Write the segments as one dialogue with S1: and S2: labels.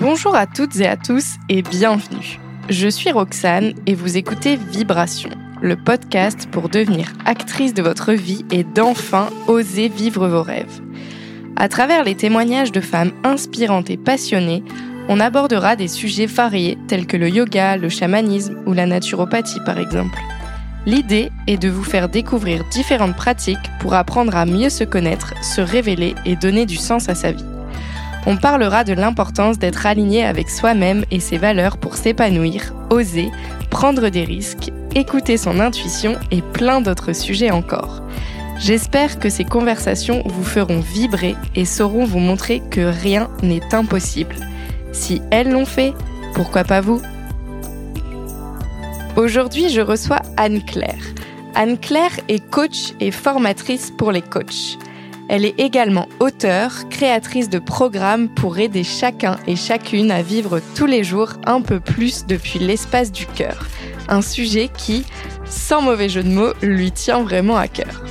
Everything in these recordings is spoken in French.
S1: Bonjour à toutes et à tous et bienvenue. Je suis Roxane et vous écoutez Vibration, le podcast pour devenir actrice de votre vie et d'enfin oser vivre vos rêves. À travers les témoignages de femmes inspirantes et passionnées, on abordera des sujets variés tels que le yoga, le chamanisme ou la naturopathie par exemple. L'idée est de vous faire découvrir différentes pratiques pour apprendre à mieux se connaître, se révéler et donner du sens à sa vie. On parlera de l'importance d'être aligné avec soi-même et ses valeurs pour s'épanouir, oser, prendre des risques, écouter son intuition et plein d'autres sujets encore. J'espère que ces conversations vous feront vibrer et sauront vous montrer que rien n'est impossible. Si elles l'ont fait, pourquoi pas vous? Aujourd'hui, je reçois Anne-Claire. Anne-Claire est coach et formatrice pour les coachs. Elle est également auteure, créatrice de programmes pour aider chacun et chacune à vivre tous les jours un peu plus depuis l'espace du cœur. Un sujet qui, sans mauvais jeu de mots, lui tient vraiment à cœur.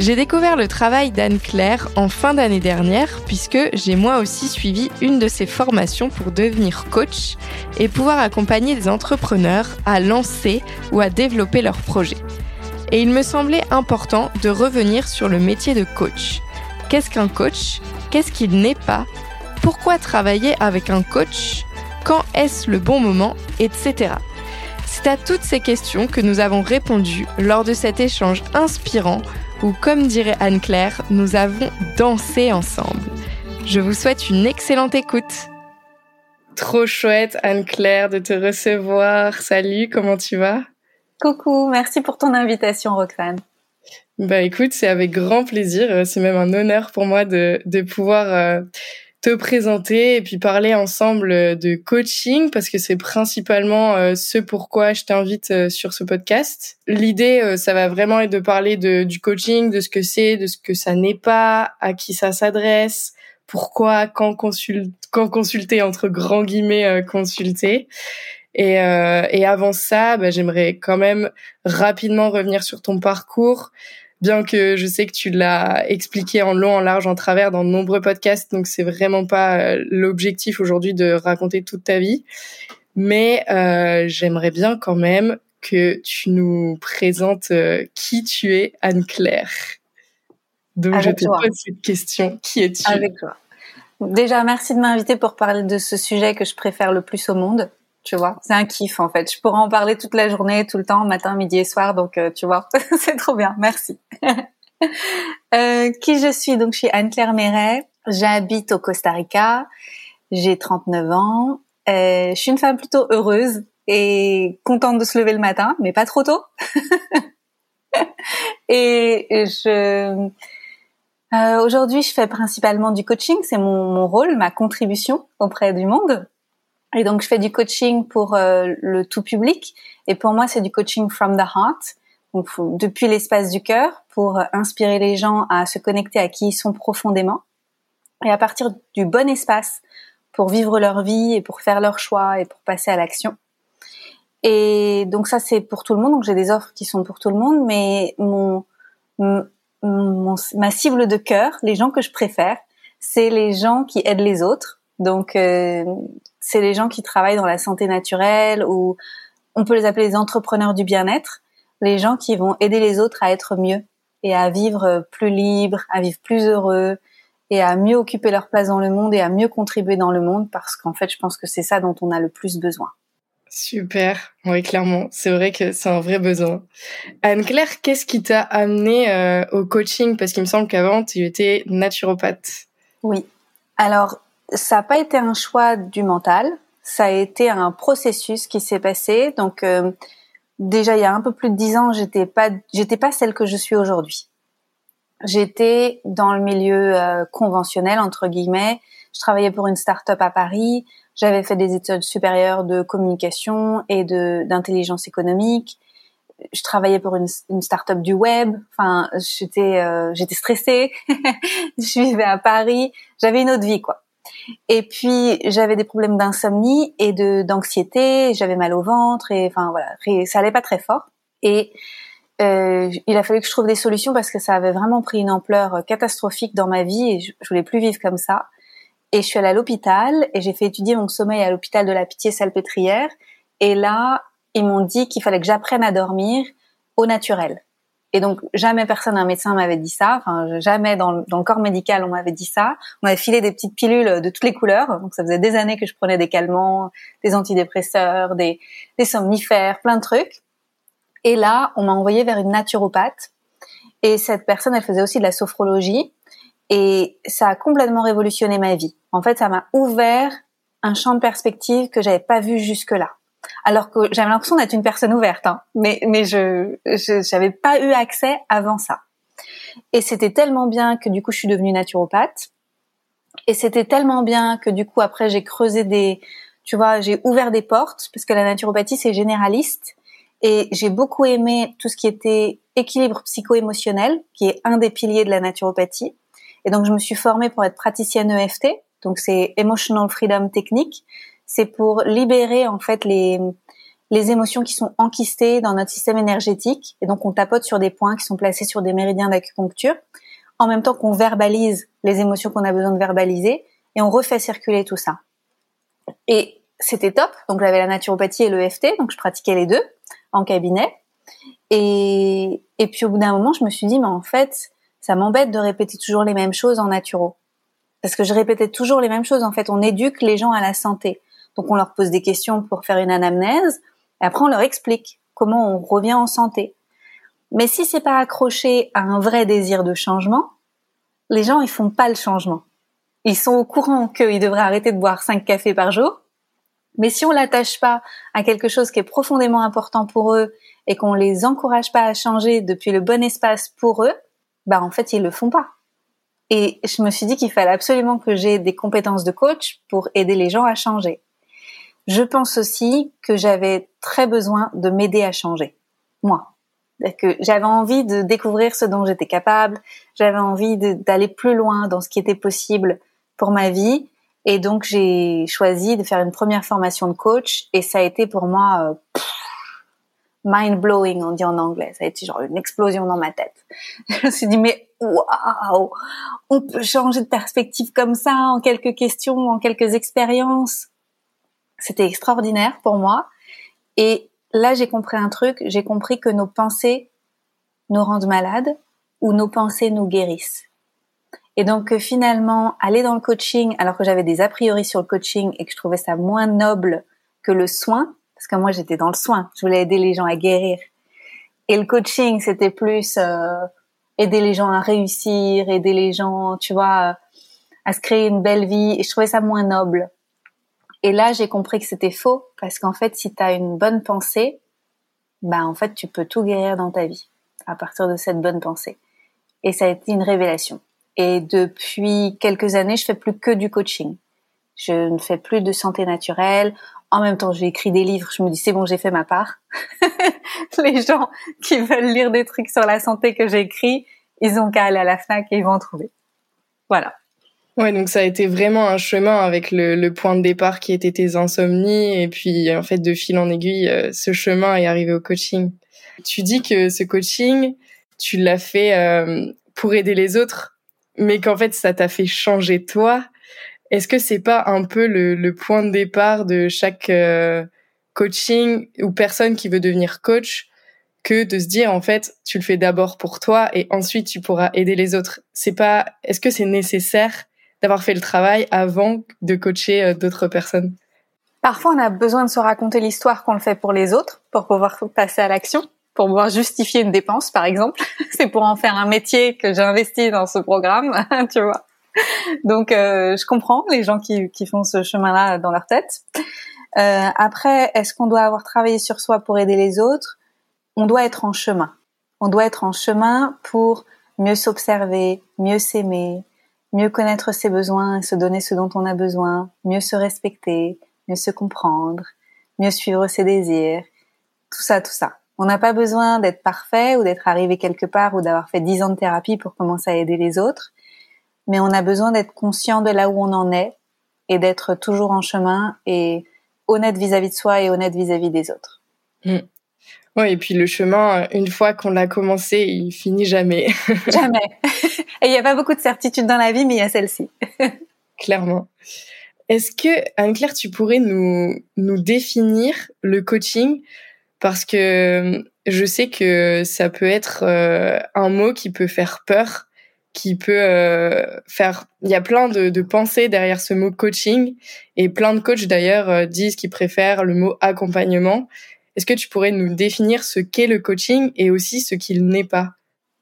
S1: J'ai découvert le travail d'Anne-Claire en fin d'année dernière puisque j'ai moi aussi suivi une de ses formations pour devenir coach et pouvoir accompagner des entrepreneurs à lancer ou à développer leurs projets. Et il me semblait important de revenir sur le métier de coach. Qu'est-ce qu'un coach? Qu'est-ce qu'il n'est pas? Pourquoi travailler avec un coach? Quand est-ce le bon moment? Etc. C'est à toutes ces questions que nous avons répondu lors de cet échange inspirant où, comme dirait Anne-Claire, nous avons dansé ensemble. Je vous souhaite une excellente écoute. Trop chouette, Anne-Claire, de te recevoir. Salut, comment tu vas?
S2: Coucou, merci pour ton invitation, Roxane.
S1: Bah écoute, c'est avec grand plaisir. C'est même un honneur pour moi de, de pouvoir euh, te présenter et puis parler ensemble de coaching parce que c'est principalement euh, ce pourquoi je t'invite euh, sur ce podcast. L'idée, euh, ça va vraiment être de parler de, du coaching, de ce que c'est, de ce que ça n'est pas, à qui ça s'adresse, pourquoi, quand, consul quand consulter, entre grands guillemets, consulter. Et, et avant ça, bah, j'aimerais quand même rapidement revenir sur ton parcours, bien que je sais que tu l'as expliqué en long, en large, en travers dans de nombreux podcasts, donc c'est vraiment pas euh, l'objectif aujourd'hui de raconter toute ta vie. Mais euh, j'aimerais bien quand même que tu nous présentes euh, qui tu es, Anne-Claire. Donc je te pose cette question, qui es-tu?
S2: Avec toi. Déjà, merci de m'inviter pour parler de ce sujet que je préfère le plus au monde tu vois. C'est un kiff en fait. Je pourrais en parler toute la journée, tout le temps, matin, midi et soir. Donc euh, tu vois, c'est trop bien. Merci. euh, qui je suis? Donc je suis Anne-Claire Méret. J'habite au Costa Rica. J'ai 39 ans. Euh, je suis une femme plutôt heureuse et contente de se lever le matin, mais pas trop tôt. et je euh, aujourd'hui, je fais principalement du coaching. C'est mon, mon rôle, ma contribution auprès du monde. Et donc, je fais du coaching pour euh, le tout public. Et pour moi, c'est du coaching from the heart, donc depuis l'espace du cœur, pour inspirer les gens à se connecter à qui ils sont profondément. Et à partir du bon espace pour vivre leur vie et pour faire leurs choix et pour passer à l'action. Et donc ça, c'est pour tout le monde. Donc j'ai des offres qui sont pour tout le monde, mais mon ma cible de cœur, les gens que je préfère, c'est les gens qui aident les autres. Donc euh, c'est les gens qui travaillent dans la santé naturelle ou on peut les appeler les entrepreneurs du bien-être, les gens qui vont aider les autres à être mieux et à vivre plus libre, à vivre plus heureux et à mieux occuper leur place dans le monde et à mieux contribuer dans le monde parce qu'en fait, je pense que c'est ça dont on a le plus besoin.
S1: Super, oui clairement, c'est vrai que c'est un vrai besoin. Anne-Claire, qu'est-ce qui t'a amené euh, au coaching? Parce qu'il me semble qu'avant, tu étais naturopathe.
S2: Oui, alors ça n'a pas été un choix du mental, ça a été un processus qui s'est passé. Donc euh, déjà il y a un peu plus de dix ans, j'étais pas j'étais pas celle que je suis aujourd'hui. J'étais dans le milieu euh, conventionnel entre guillemets. Je travaillais pour une start-up à Paris. J'avais fait des études supérieures de communication et de d'intelligence économique. Je travaillais pour une, une start-up du web. Enfin, j'étais euh, j'étais stressée. je vivais à Paris. J'avais une autre vie quoi. Et puis j'avais des problèmes d'insomnie et de d'anxiété, j'avais mal au ventre et enfin voilà, ça allait pas très fort. Et euh, il a fallu que je trouve des solutions parce que ça avait vraiment pris une ampleur catastrophique dans ma vie et je, je voulais plus vivre comme ça. Et je suis allée à l'hôpital et j'ai fait étudier mon sommeil à l'hôpital de la Pitié-Salpêtrière. Et là, ils m'ont dit qu'il fallait que j'apprenne à dormir au naturel. Et donc jamais personne, un médecin m'avait dit ça. Enfin, jamais dans le, corps médical on m'avait dit ça. On m'avait filé des petites pilules de toutes les couleurs. Donc ça faisait des années que je prenais des calmants, des antidépresseurs, des, des somnifères, plein de trucs. Et là, on m'a envoyé vers une naturopathe. Et cette personne, elle faisait aussi de la sophrologie. Et ça a complètement révolutionné ma vie. En fait, ça m'a ouvert un champ de perspective que j'avais pas vu jusque-là alors que j'avais l'impression d'être une personne ouverte, hein. mais mais je j'avais pas eu accès avant ça. Et c'était tellement bien que du coup je suis devenue naturopathe. Et c'était tellement bien que du coup après j'ai creusé des, tu vois, j'ai ouvert des portes parce que la naturopathie c'est généraliste et j'ai beaucoup aimé tout ce qui était équilibre psycho-émotionnel, qui est un des piliers de la naturopathie. Et donc je me suis formée pour être praticienne EFT, donc c'est Emotional Freedom Technique c'est pour libérer en fait les les émotions qui sont enquistées dans notre système énergétique et donc on tapote sur des points qui sont placés sur des méridiens d'acupuncture en même temps qu'on verbalise les émotions qu'on a besoin de verbaliser et on refait circuler tout ça. Et c'était top. Donc j'avais la naturopathie et l'EFT, donc je pratiquais les deux en cabinet. Et, et puis au bout d'un moment, je me suis dit, mais en fait, ça m'embête de répéter toujours les mêmes choses en naturo. Parce que je répétais toujours les mêmes choses. En fait, on éduque les gens à la santé. Donc on leur pose des questions pour faire une anamnèse et après on leur explique comment on revient en santé. Mais si c'est pas accroché à un vrai désir de changement, les gens ils font pas le changement. Ils sont au courant qu'ils devraient arrêter de boire 5 cafés par jour, mais si on l'attache pas à quelque chose qui est profondément important pour eux et qu'on les encourage pas à changer depuis le bon espace pour eux, bah en fait ils le font pas. Et je me suis dit qu'il fallait absolument que j'ai des compétences de coach pour aider les gens à changer. Je pense aussi que j'avais très besoin de m'aider à changer, moi. Que j'avais envie de découvrir ce dont j'étais capable, j'avais envie d'aller plus loin dans ce qui était possible pour ma vie, et donc j'ai choisi de faire une première formation de coach, et ça a été pour moi euh, mind blowing, on dit en anglais. Ça a été genre une explosion dans ma tête. Je me suis dit mais waouh, on peut changer de perspective comme ça en quelques questions, en quelques expériences. C'était extraordinaire pour moi. Et là, j'ai compris un truc. J'ai compris que nos pensées nous rendent malades ou nos pensées nous guérissent. Et donc finalement, aller dans le coaching, alors que j'avais des a priori sur le coaching et que je trouvais ça moins noble que le soin, parce que moi j'étais dans le soin, je voulais aider les gens à guérir. Et le coaching, c'était plus euh, aider les gens à réussir, aider les gens, tu vois, à se créer une belle vie. Et je trouvais ça moins noble. Et là, j'ai compris que c'était faux parce qu'en fait, si tu as une bonne pensée, bah en fait, tu peux tout guérir dans ta vie à partir de cette bonne pensée. Et ça a été une révélation. Et depuis quelques années, je fais plus que du coaching. Je ne fais plus de santé naturelle. En même temps, j'ai écrit des livres. Je me dis c'est bon, j'ai fait ma part. Les gens qui veulent lire des trucs sur la santé que j'ai ils ont qu'à aller à la Fnac et ils vont en trouver. Voilà.
S1: Ouais, donc ça a été vraiment un chemin avec le, le, point de départ qui était tes insomnies et puis en fait de fil en aiguille, euh, ce chemin est arrivé au coaching. Tu dis que ce coaching, tu l'as fait euh, pour aider les autres, mais qu'en fait ça t'a fait changer toi. Est-ce que c'est pas un peu le, le, point de départ de chaque euh, coaching ou personne qui veut devenir coach que de se dire en fait tu le fais d'abord pour toi et ensuite tu pourras aider les autres? C'est pas est-ce que c'est nécessaire d'avoir fait le travail avant de coacher euh, d'autres personnes
S2: Parfois, on a besoin de se raconter l'histoire qu'on le fait pour les autres, pour pouvoir passer à l'action, pour pouvoir justifier une dépense, par exemple. C'est pour en faire un métier que j'ai investi dans ce programme, tu vois. Donc, euh, je comprends les gens qui, font ce chemin-là dans leur tête. Euh, après, est-ce qu'on doit avoir travaillé sur soi pour aider les autres? On doit être en chemin. On doit être en chemin pour mieux s'observer, mieux s'aimer, mieux connaître ses besoins et se donner ce dont on a besoin, mieux se respecter, mieux se comprendre, mieux suivre ses désirs, tout ça, tout ça. On n'a pas besoin d'être parfait ou d'être arrivé quelque part ou d'avoir fait dix ans de thérapie pour commencer à aider les autres, mais on a besoin d'être conscient de là où on en est et d'être toujours en chemin et honnête vis-à-vis de soi et honnête vis-à-vis des autres.
S1: Mmh. Oui, et puis le chemin, une fois qu'on l'a commencé, il finit jamais.
S2: jamais. Et il n'y a pas beaucoup de certitudes dans la vie, mais il y a celle-ci.
S1: clairement. Est-ce que, Anne-Claire, tu pourrais nous, nous définir le coaching? Parce que je sais que ça peut être euh, un mot qui peut faire peur, qui peut euh, faire... Il y a plein de, de, pensées derrière ce mot coaching, et plein de coachs d'ailleurs euh, disent qu'ils préfèrent le mot accompagnement. Est-ce que tu pourrais nous définir ce qu'est le coaching et aussi ce qu'il n'est pas?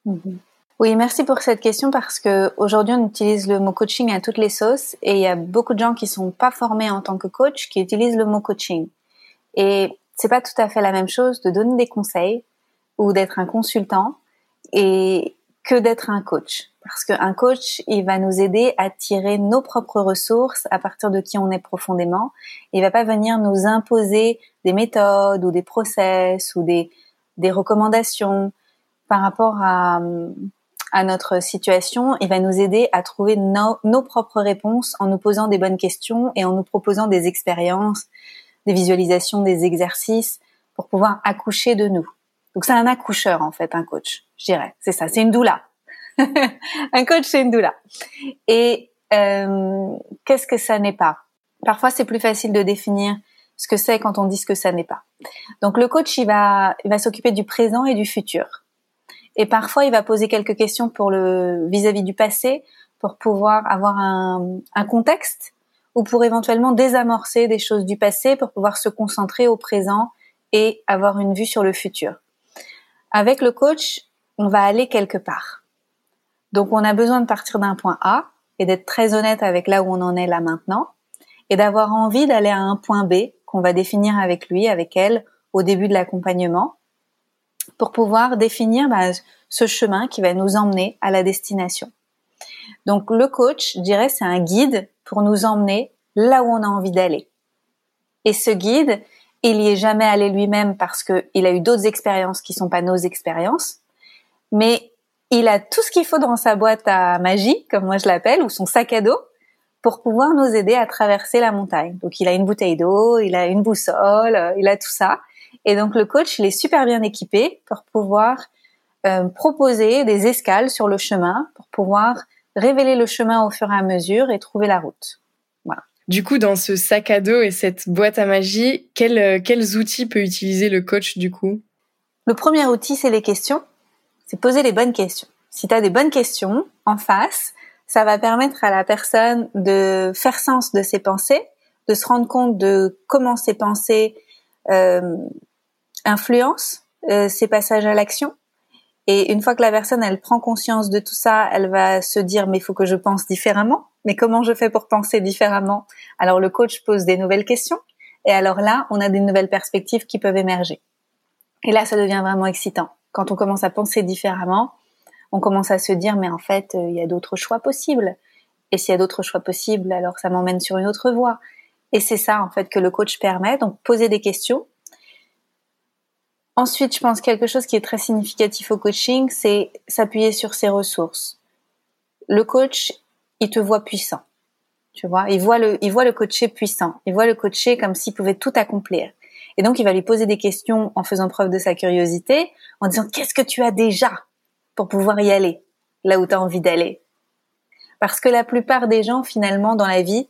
S2: Mhm. Oui, merci pour cette question parce que aujourd'hui on utilise le mot coaching à toutes les sauces et il y a beaucoup de gens qui sont pas formés en tant que coach qui utilisent le mot coaching. Et c'est pas tout à fait la même chose de donner des conseils ou d'être un consultant que d'être un coach. Parce qu'un coach, il va nous aider à tirer nos propres ressources à partir de qui on est profondément. Il va pas venir nous imposer des méthodes ou des process ou des, des recommandations par rapport à, à notre situation il va nous aider à trouver nos, propres réponses en nous posant des bonnes questions et en nous proposant des expériences, des visualisations, des exercices pour pouvoir accoucher de nous. Donc c'est un accoucheur en fait, un coach, je dirais. C'est ça, c'est une doula. un coach, c'est une doula. Et euh, qu'est-ce que ça n'est pas? Parfois, c'est plus facile de définir ce que c'est quand on dit ce que ça n'est pas. Donc le coach, il va, il va s'occuper du présent et du futur. Et parfois, il va poser quelques questions pour le vis-à-vis du passé, pour pouvoir avoir un, un, contexte ou pour éventuellement désamorcer des choses du passé pour pouvoir se concentrer au présent et avoir une vue sur le futur. Avec le coach, on va aller quelque part. Donc, on a besoin de partir d'un point A et d'être très honnête avec là où on en est là maintenant et d'avoir envie d'aller à un point B qu'on va définir avec lui, avec elle, au début de l'accompagnement pour pouvoir définir bah, ce chemin qui va nous emmener à la destination. Donc le coach, je dirais, c'est un guide pour nous emmener là où on a envie d'aller. Et ce guide, il y est jamais allé lui-même parce qu'il a eu d'autres expériences qui sont pas nos expériences, mais il a tout ce qu'il faut dans sa boîte à magie, comme moi je l'appelle, ou son sac à dos, pour pouvoir nous aider à traverser la montagne. Donc il a une bouteille d'eau, il a une boussole, il a tout ça. Et donc le coach, il est super bien équipé pour pouvoir euh, proposer des escales sur le chemin, pour pouvoir révéler le chemin au fur et à mesure et trouver la route.
S1: Du coup, dans ce sac à dos et cette boîte à magie, quels, euh, quels outils peut utiliser le coach du coup?
S2: Le premier outil, c'est les questions. C'est poser les bonnes questions. Si tu as des bonnes questions en face, ça va permettre à la personne de faire sens de ses pensées, de se rendre compte de comment ses pensées euh, influence euh, ces passages à l'action. Et une fois que la personne, elle prend conscience de tout ça, elle va se dire, mais il faut que je pense différemment. Mais comment je fais pour penser différemment? Alors le coach pose des nouvelles questions. Et alors là, on a des nouvelles perspectives qui peuvent émerger. Et là, ça devient vraiment excitant. Quand on commence à penser différemment, on commence à se dire, mais en fait, euh, il y a d'autres choix possibles. Et s'il y a d'autres choix possibles, alors ça m'emmène sur une autre voie. Et c'est ça, en fait, que le coach permet. Donc, poser des questions, Ensuite, je pense quelque chose qui est très significatif au coaching, c'est s'appuyer sur ses ressources. Le coach, il te voit puissant. Tu vois, il voit le, il voit le coaché puissant. Il voit le coaché comme s'il pouvait tout accomplir. Et donc, il va lui poser des questions en faisant preuve de sa curiosité, en disant qu'est-ce que tu as déjà pour pouvoir y aller là où tu as envie d'aller? Parce que la plupart des gens, finalement, dans la vie,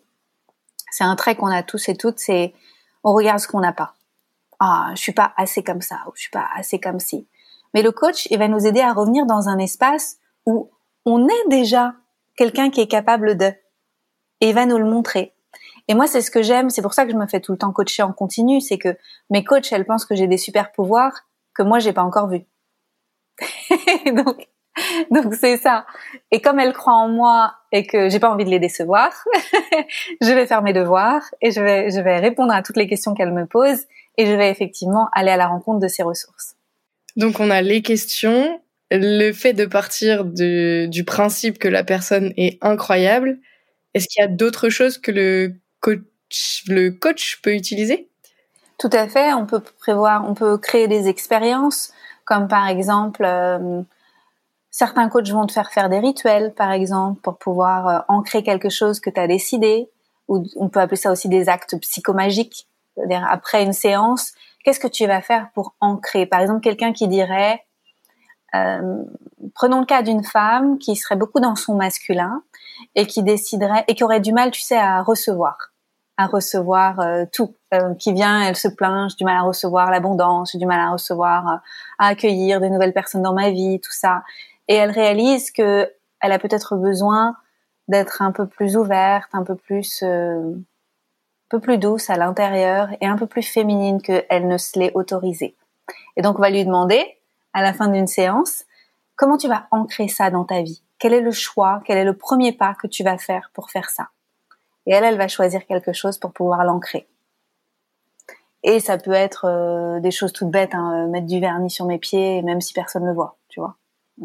S2: c'est un trait qu'on a tous et toutes, c'est on regarde ce qu'on n'a pas ah, je suis pas assez comme ça ou je suis pas assez comme ci. Mais le coach, il va nous aider à revenir dans un espace où on est déjà quelqu'un qui est capable de et il va nous le montrer. Et moi, c'est ce que j'aime. C'est pour ça que je me fais tout le temps coacher en continu. C'est que mes coachs, elles pensent que j'ai des super pouvoirs que moi, j'ai pas encore vus. donc, donc c'est ça. Et comme elles croient en moi et que j'ai pas envie de les décevoir, je vais faire mes devoirs et je vais, je vais répondre à toutes les questions qu'elles me posent et je vais effectivement aller à la rencontre de ces ressources.
S1: Donc on a les questions, le fait de partir du principe que la personne est incroyable. Est-ce qu'il y a d'autres choses que le coach, le coach peut utiliser?
S2: Tout à fait. On peut prévoir, on peut créer des expériences, comme par exemple, euh, certains coachs vont te faire faire des rituels, par exemple, pour pouvoir euh, ancrer quelque chose que tu as décidé. Ou on peut appeler ça aussi des actes psychomagiques après une séance, qu'est-ce que tu vas faire pour ancrer? Par exemple, quelqu'un qui dirait euh, prenons le cas d'une femme qui serait beaucoup dans son masculin et qui déciderait et qui aurait du mal, tu sais, à recevoir, à recevoir euh, tout. Euh, qui vient, elle se plaint, j'ai du mal à recevoir l'abondance, j'ai du mal à recevoir, euh, à accueillir des nouvelles personnes dans ma vie, tout ça. Et elle réalise que elle a peut-être besoin d'être un peu plus ouverte, un peu plus, un peu plus douce à l'intérieur et un peu plus féminine qu'elle ne se l'est autorisée. Et donc on va lui demander à la fin d'une séance comment tu vas ancrer ça dans ta vie? Quel est le choix, quel est le premier pas que tu vas faire pour faire ça? Et elle, elle va choisir quelque chose pour pouvoir l'ancrer. Et ça peut être euh, des choses toutes bêtes, hein, euh, mettre du vernis sur mes pieds, même si personne ne le voit, tu vois.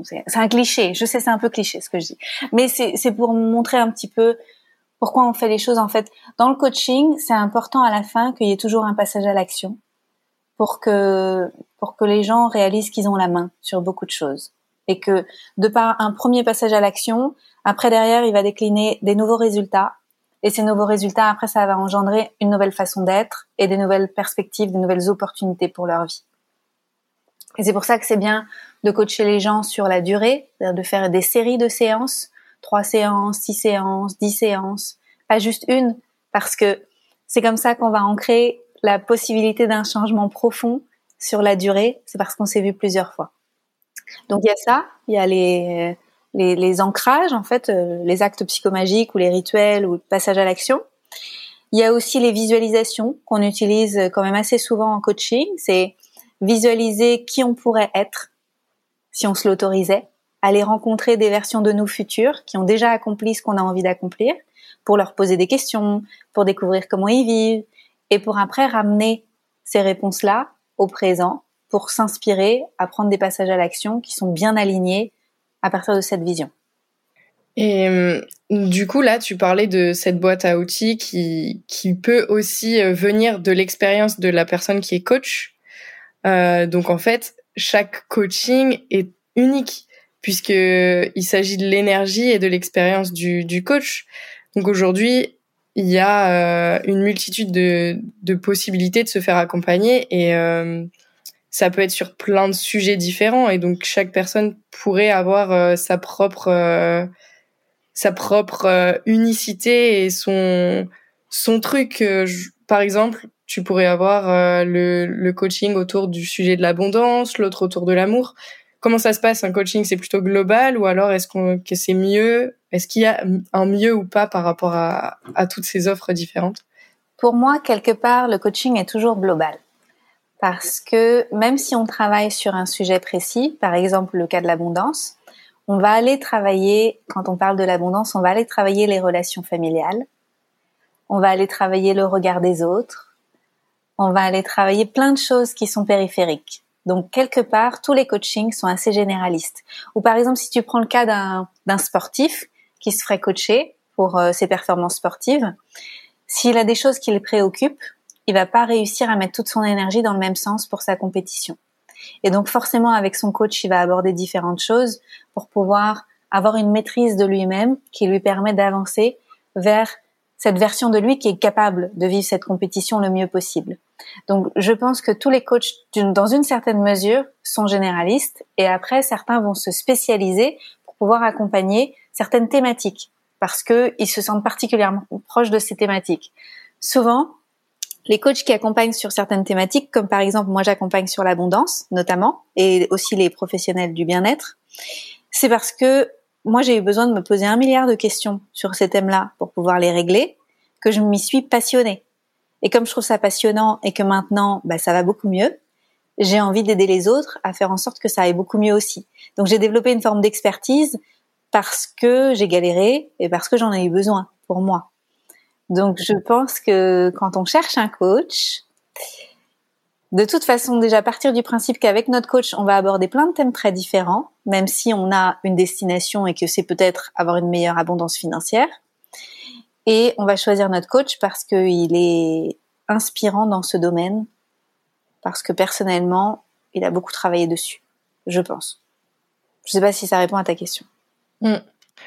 S2: C'est un cliché, je sais, c'est un peu cliché ce que je dis. Mais c'est pour montrer un petit peu pourquoi on fait les choses. En fait, dans le coaching, c'est important à la fin qu'il y ait toujours un passage à l'action pour que, pour que les gens réalisent qu'ils ont la main sur beaucoup de choses et que de par un premier passage à l'action, après derrière, il va décliner des nouveaux résultats. Et ces nouveaux résultats, après, ça va engendrer une nouvelle façon d'être et des nouvelles perspectives, des nouvelles opportunités pour leur vie. Et c'est pour ça que c'est bien de coacher les gens sur la durée, de faire des séries de séances, trois séances, six séances, dix séances, pas juste une, parce que c'est comme ça qu'on va ancrer la possibilité d'un changement profond sur la durée. C'est parce qu'on s'est vu plusieurs fois. Donc il y a ça, il y a les, les, ancrages, en fait, euh, les actes psychomagiques ou les rituels ou le passage à l'action. Il y a aussi les visualisations qu'on utilise quand même assez souvent en coaching. C'est visualiser qui on pourrait être si on se l'autorisait, aller rencontrer des versions de nous futures qui ont déjà accompli ce qu'on a envie d'accomplir, pour leur poser des questions, pour découvrir comment ils vivent, et pour après ramener ces réponses-là au présent pour s'inspirer à prendre des passages à l'action qui sont bien alignés à partir de cette vision.
S1: Et euh, du coup, là, tu parlais de cette boîte à outils qui, qui peut aussi euh, venir de l'expérience de la personne qui est coach. Euh, donc, en fait, chaque coaching est unique puisque il s'agit de l'énergie et de l'expérience du, du coach. Donc, aujourd'hui, il y a euh, une multitude de, de possibilités de se faire accompagner et ça peut être sur plein de sujets différents et donc chaque personne pourrait avoir euh, sa propre euh, sa propre euh, unicité et son son truc par exemple tu pourrais avoir le, le coaching autour du sujet de l'abondance l'autre autour de l'amour comment ça se passe un coaching? C'est plutôt global ou alors est-ce que c'est mieux? Est-ce qu'il y a un mieux ou pas par rapport à, à toutes ces offres différentes?
S2: Pour moi quelque part le coaching est toujours global. Parce que même si on travaille sur un sujet précis, par exemple le cas de l'abondance, on va aller travailler, quand on parle de l'abondance, on va aller travailler les relations familiales, on va aller travailler le regard des autres, on va aller travailler plein de choses qui sont périphériques. Donc quelque part, tous les coachings sont assez généralistes. Ou par exemple, si tu prends le cas d'un sportif qui se ferait coacher pour euh, ses performances sportives, s'il a des choses qui le préoccupent, il va pas réussir à mettre toute son énergie dans le même sens pour sa compétition. Et donc forcément avec son coach, il va aborder différentes choses pour pouvoir avoir une maîtrise de lui-même qui lui permet d'avancer vers cette version de lui qui est capable de vivre cette compétition le mieux possible. Donc je pense que tous les coachs, dans une certaine mesure, sont généralistes et après certains vont se spécialiser pour pouvoir accompagner certaines thématiques parce qu'ils se sentent particulièrement proches de ces thématiques. Souvent, les coachs qui accompagnent sur certaines thématiques, comme par exemple moi j'accompagne sur l'abondance notamment, et aussi les professionnels du bien-être, c'est parce que moi j'ai eu besoin de me poser un milliard de questions sur ces thèmes-là pour pouvoir les régler, que je m'y suis passionnée. Et comme je trouve ça passionnant et que maintenant bah, ça va beaucoup mieux, j'ai envie d'aider les autres à faire en sorte que ça aille beaucoup mieux aussi. Donc j'ai développé une forme d'expertise parce que j'ai galéré et parce que j'en ai eu besoin pour moi. Donc je pense que quand on cherche un coach, de toute façon déjà partir du principe qu'avec notre coach, on va aborder plein de thèmes très différents, même si on a une destination et que c'est peut-être avoir une meilleure abondance financière. Et on va choisir notre coach parce qu'il est inspirant dans ce domaine, parce que personnellement, il a beaucoup travaillé dessus, je pense. Je sais pas si ça répond à ta question.
S1: Oui, mm.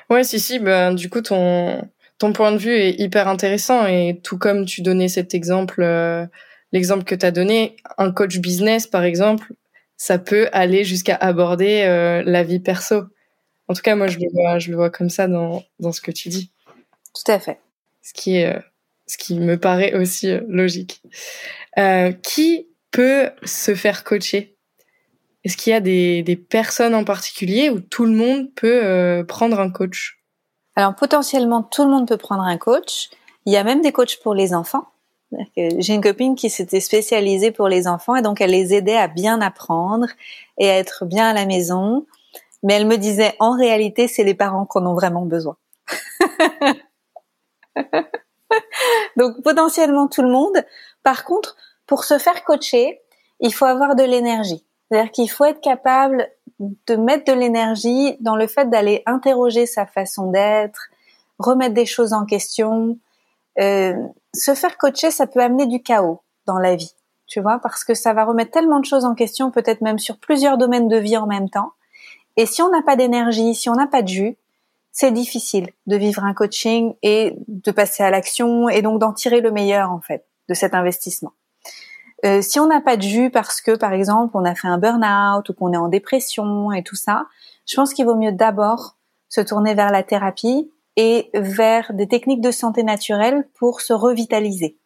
S1: Ouais, si, si, ben, du coup, ton, ton point de vue est hyper intéressant et tout comme tu donnais cet exemple, euh, l'exemple que tu as donné, un coach business par exemple, ça peut aller jusqu'à aborder euh, la vie perso. En tout cas, moi, je le vois, je le vois comme ça dans, dans ce que tu dis.
S2: Tout à fait.
S1: Ce qui est, euh, ce qui me paraît aussi euh, logique. Euh, qui peut se faire coacher? Est-ce qu'il y a des, des, personnes en particulier où tout le monde peut prendre un coach?
S2: Alors potentiellement, tout le monde peut prendre un coach. Il y a même des coachs pour les enfants. J'ai une copine qui s'était spécialisée pour les enfants et donc elle les aidait à bien apprendre et à être bien à la maison. Mais elle me disait, en réalité, c'est les parents qu'on ont vraiment besoin. donc potentiellement tout le monde. Par contre, pour se faire coacher, il faut avoir de l'énergie. C'est-à-dire qu'il faut être capable de mettre de l'énergie dans le fait d'aller interroger sa façon d'être, remettre des choses en question, euh, se faire coacher, ça peut amener du chaos dans la vie, tu vois, parce que ça va remettre tellement de choses en question, peut-être même sur plusieurs domaines de vie en même temps. Et si on n'a pas d'énergie, si on n'a pas de jus, c'est difficile de vivre un coaching et de passer à l'action et donc d'en tirer le meilleur en fait de cet investissement. Euh, si on n'a pas de jus parce que par exemple on a fait un burn-out ou qu'on est en dépression et tout ça, je pense qu'il vaut mieux d'abord se tourner vers la thérapie et vers des techniques de santé naturelle pour se revitaliser.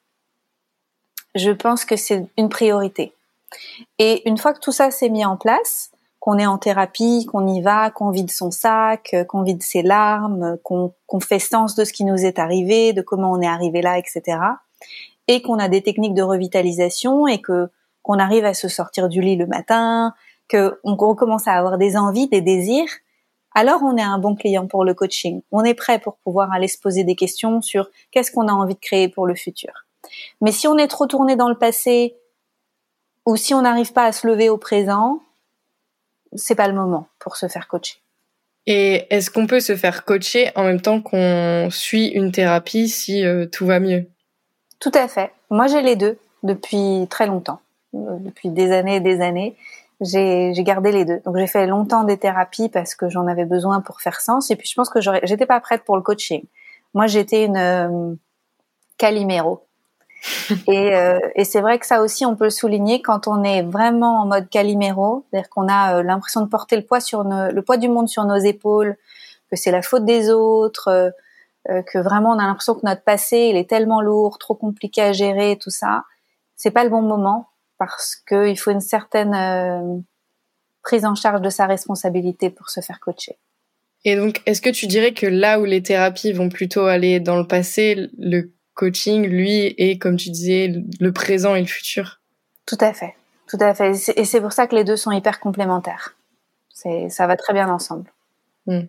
S2: Je pense que c'est une priorité. Et une fois que tout ça s'est mis en place, qu'on est en thérapie, qu'on y va, qu'on vide son sac, qu'on vide ses larmes, qu'on fait sens de ce qui nous est arrivé, de comment on est arrivé là, etc. Et qu'on a des techniques de revitalisation et que qu'on arrive à se sortir du lit le matin, qu'on commence à avoir des envies, des désirs, alors on est un bon client pour le coaching. On est prêt pour pouvoir aller se poser des questions sur qu'est-ce qu'on a envie de créer pour le futur. Mais si on est trop tourné dans le passé ou si on n'arrive pas à se lever au présent, c'est pas le moment pour se faire coacher.
S1: Et est-ce qu'on peut se faire coacher en même temps qu'on suit une thérapie si euh, tout va mieux?
S2: Tout à fait. Moi, j'ai les deux depuis très longtemps, euh, depuis des années et des années j'ai gardé les deux. Donc j'ai fait longtemps des thérapies parce que j'en avais besoin pour faire sens. Et puis je pense que j'étais pas prête pour le coaching. Moi j'étais une euh, caliméro. et, euh, et c'est vrai que ça aussi on peut le souligner quand on est vraiment en mode caliméro, c'est-à-dire qu'on a euh, l'impression de porter le poids sur le poids du monde sur nos épaules, que c'est la faute des autres, euh, que vraiment on a l'impression que notre passé il est tellement lourd, trop compliqué à gérer, tout ça. C'est pas le bon moment parce qu'il faut une certaine prise en charge de sa responsabilité pour se faire coacher.
S1: Et donc, est-ce que tu dirais que là où les thérapies vont plutôt aller dans le passé, le coaching, lui, est, comme tu disais, le présent et le futur
S2: Tout à fait, tout à fait. Et c'est pour ça que les deux sont hyper complémentaires. Ça va très bien ensemble.
S1: Hmm.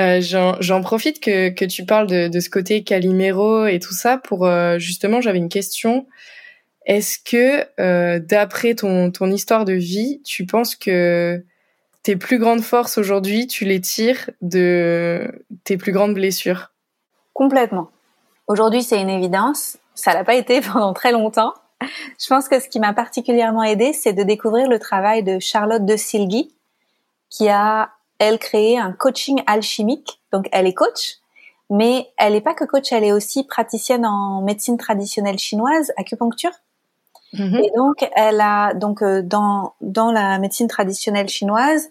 S1: Euh, J'en profite que, que, tu parles de, de, ce côté Calimero et tout ça pour euh, justement, j'avais une question. Est-ce que, euh, d'après ton, ton histoire de vie, tu penses que tes plus grandes forces aujourd'hui, tu les tires de tes plus grandes blessures?
S2: Complètement. Aujourd'hui, c'est une évidence. Ça l'a pas été pendant très longtemps. Je pense que ce qui m'a particulièrement aidé, c'est de découvrir le travail de Charlotte de Silgui, qui a, elle, créé un coaching alchimique. Donc, elle est coach, mais elle n'est pas que coach, elle est aussi praticienne en médecine traditionnelle chinoise, acupuncture. Mhm. Et donc, elle a donc euh, dans dans la médecine traditionnelle chinoise,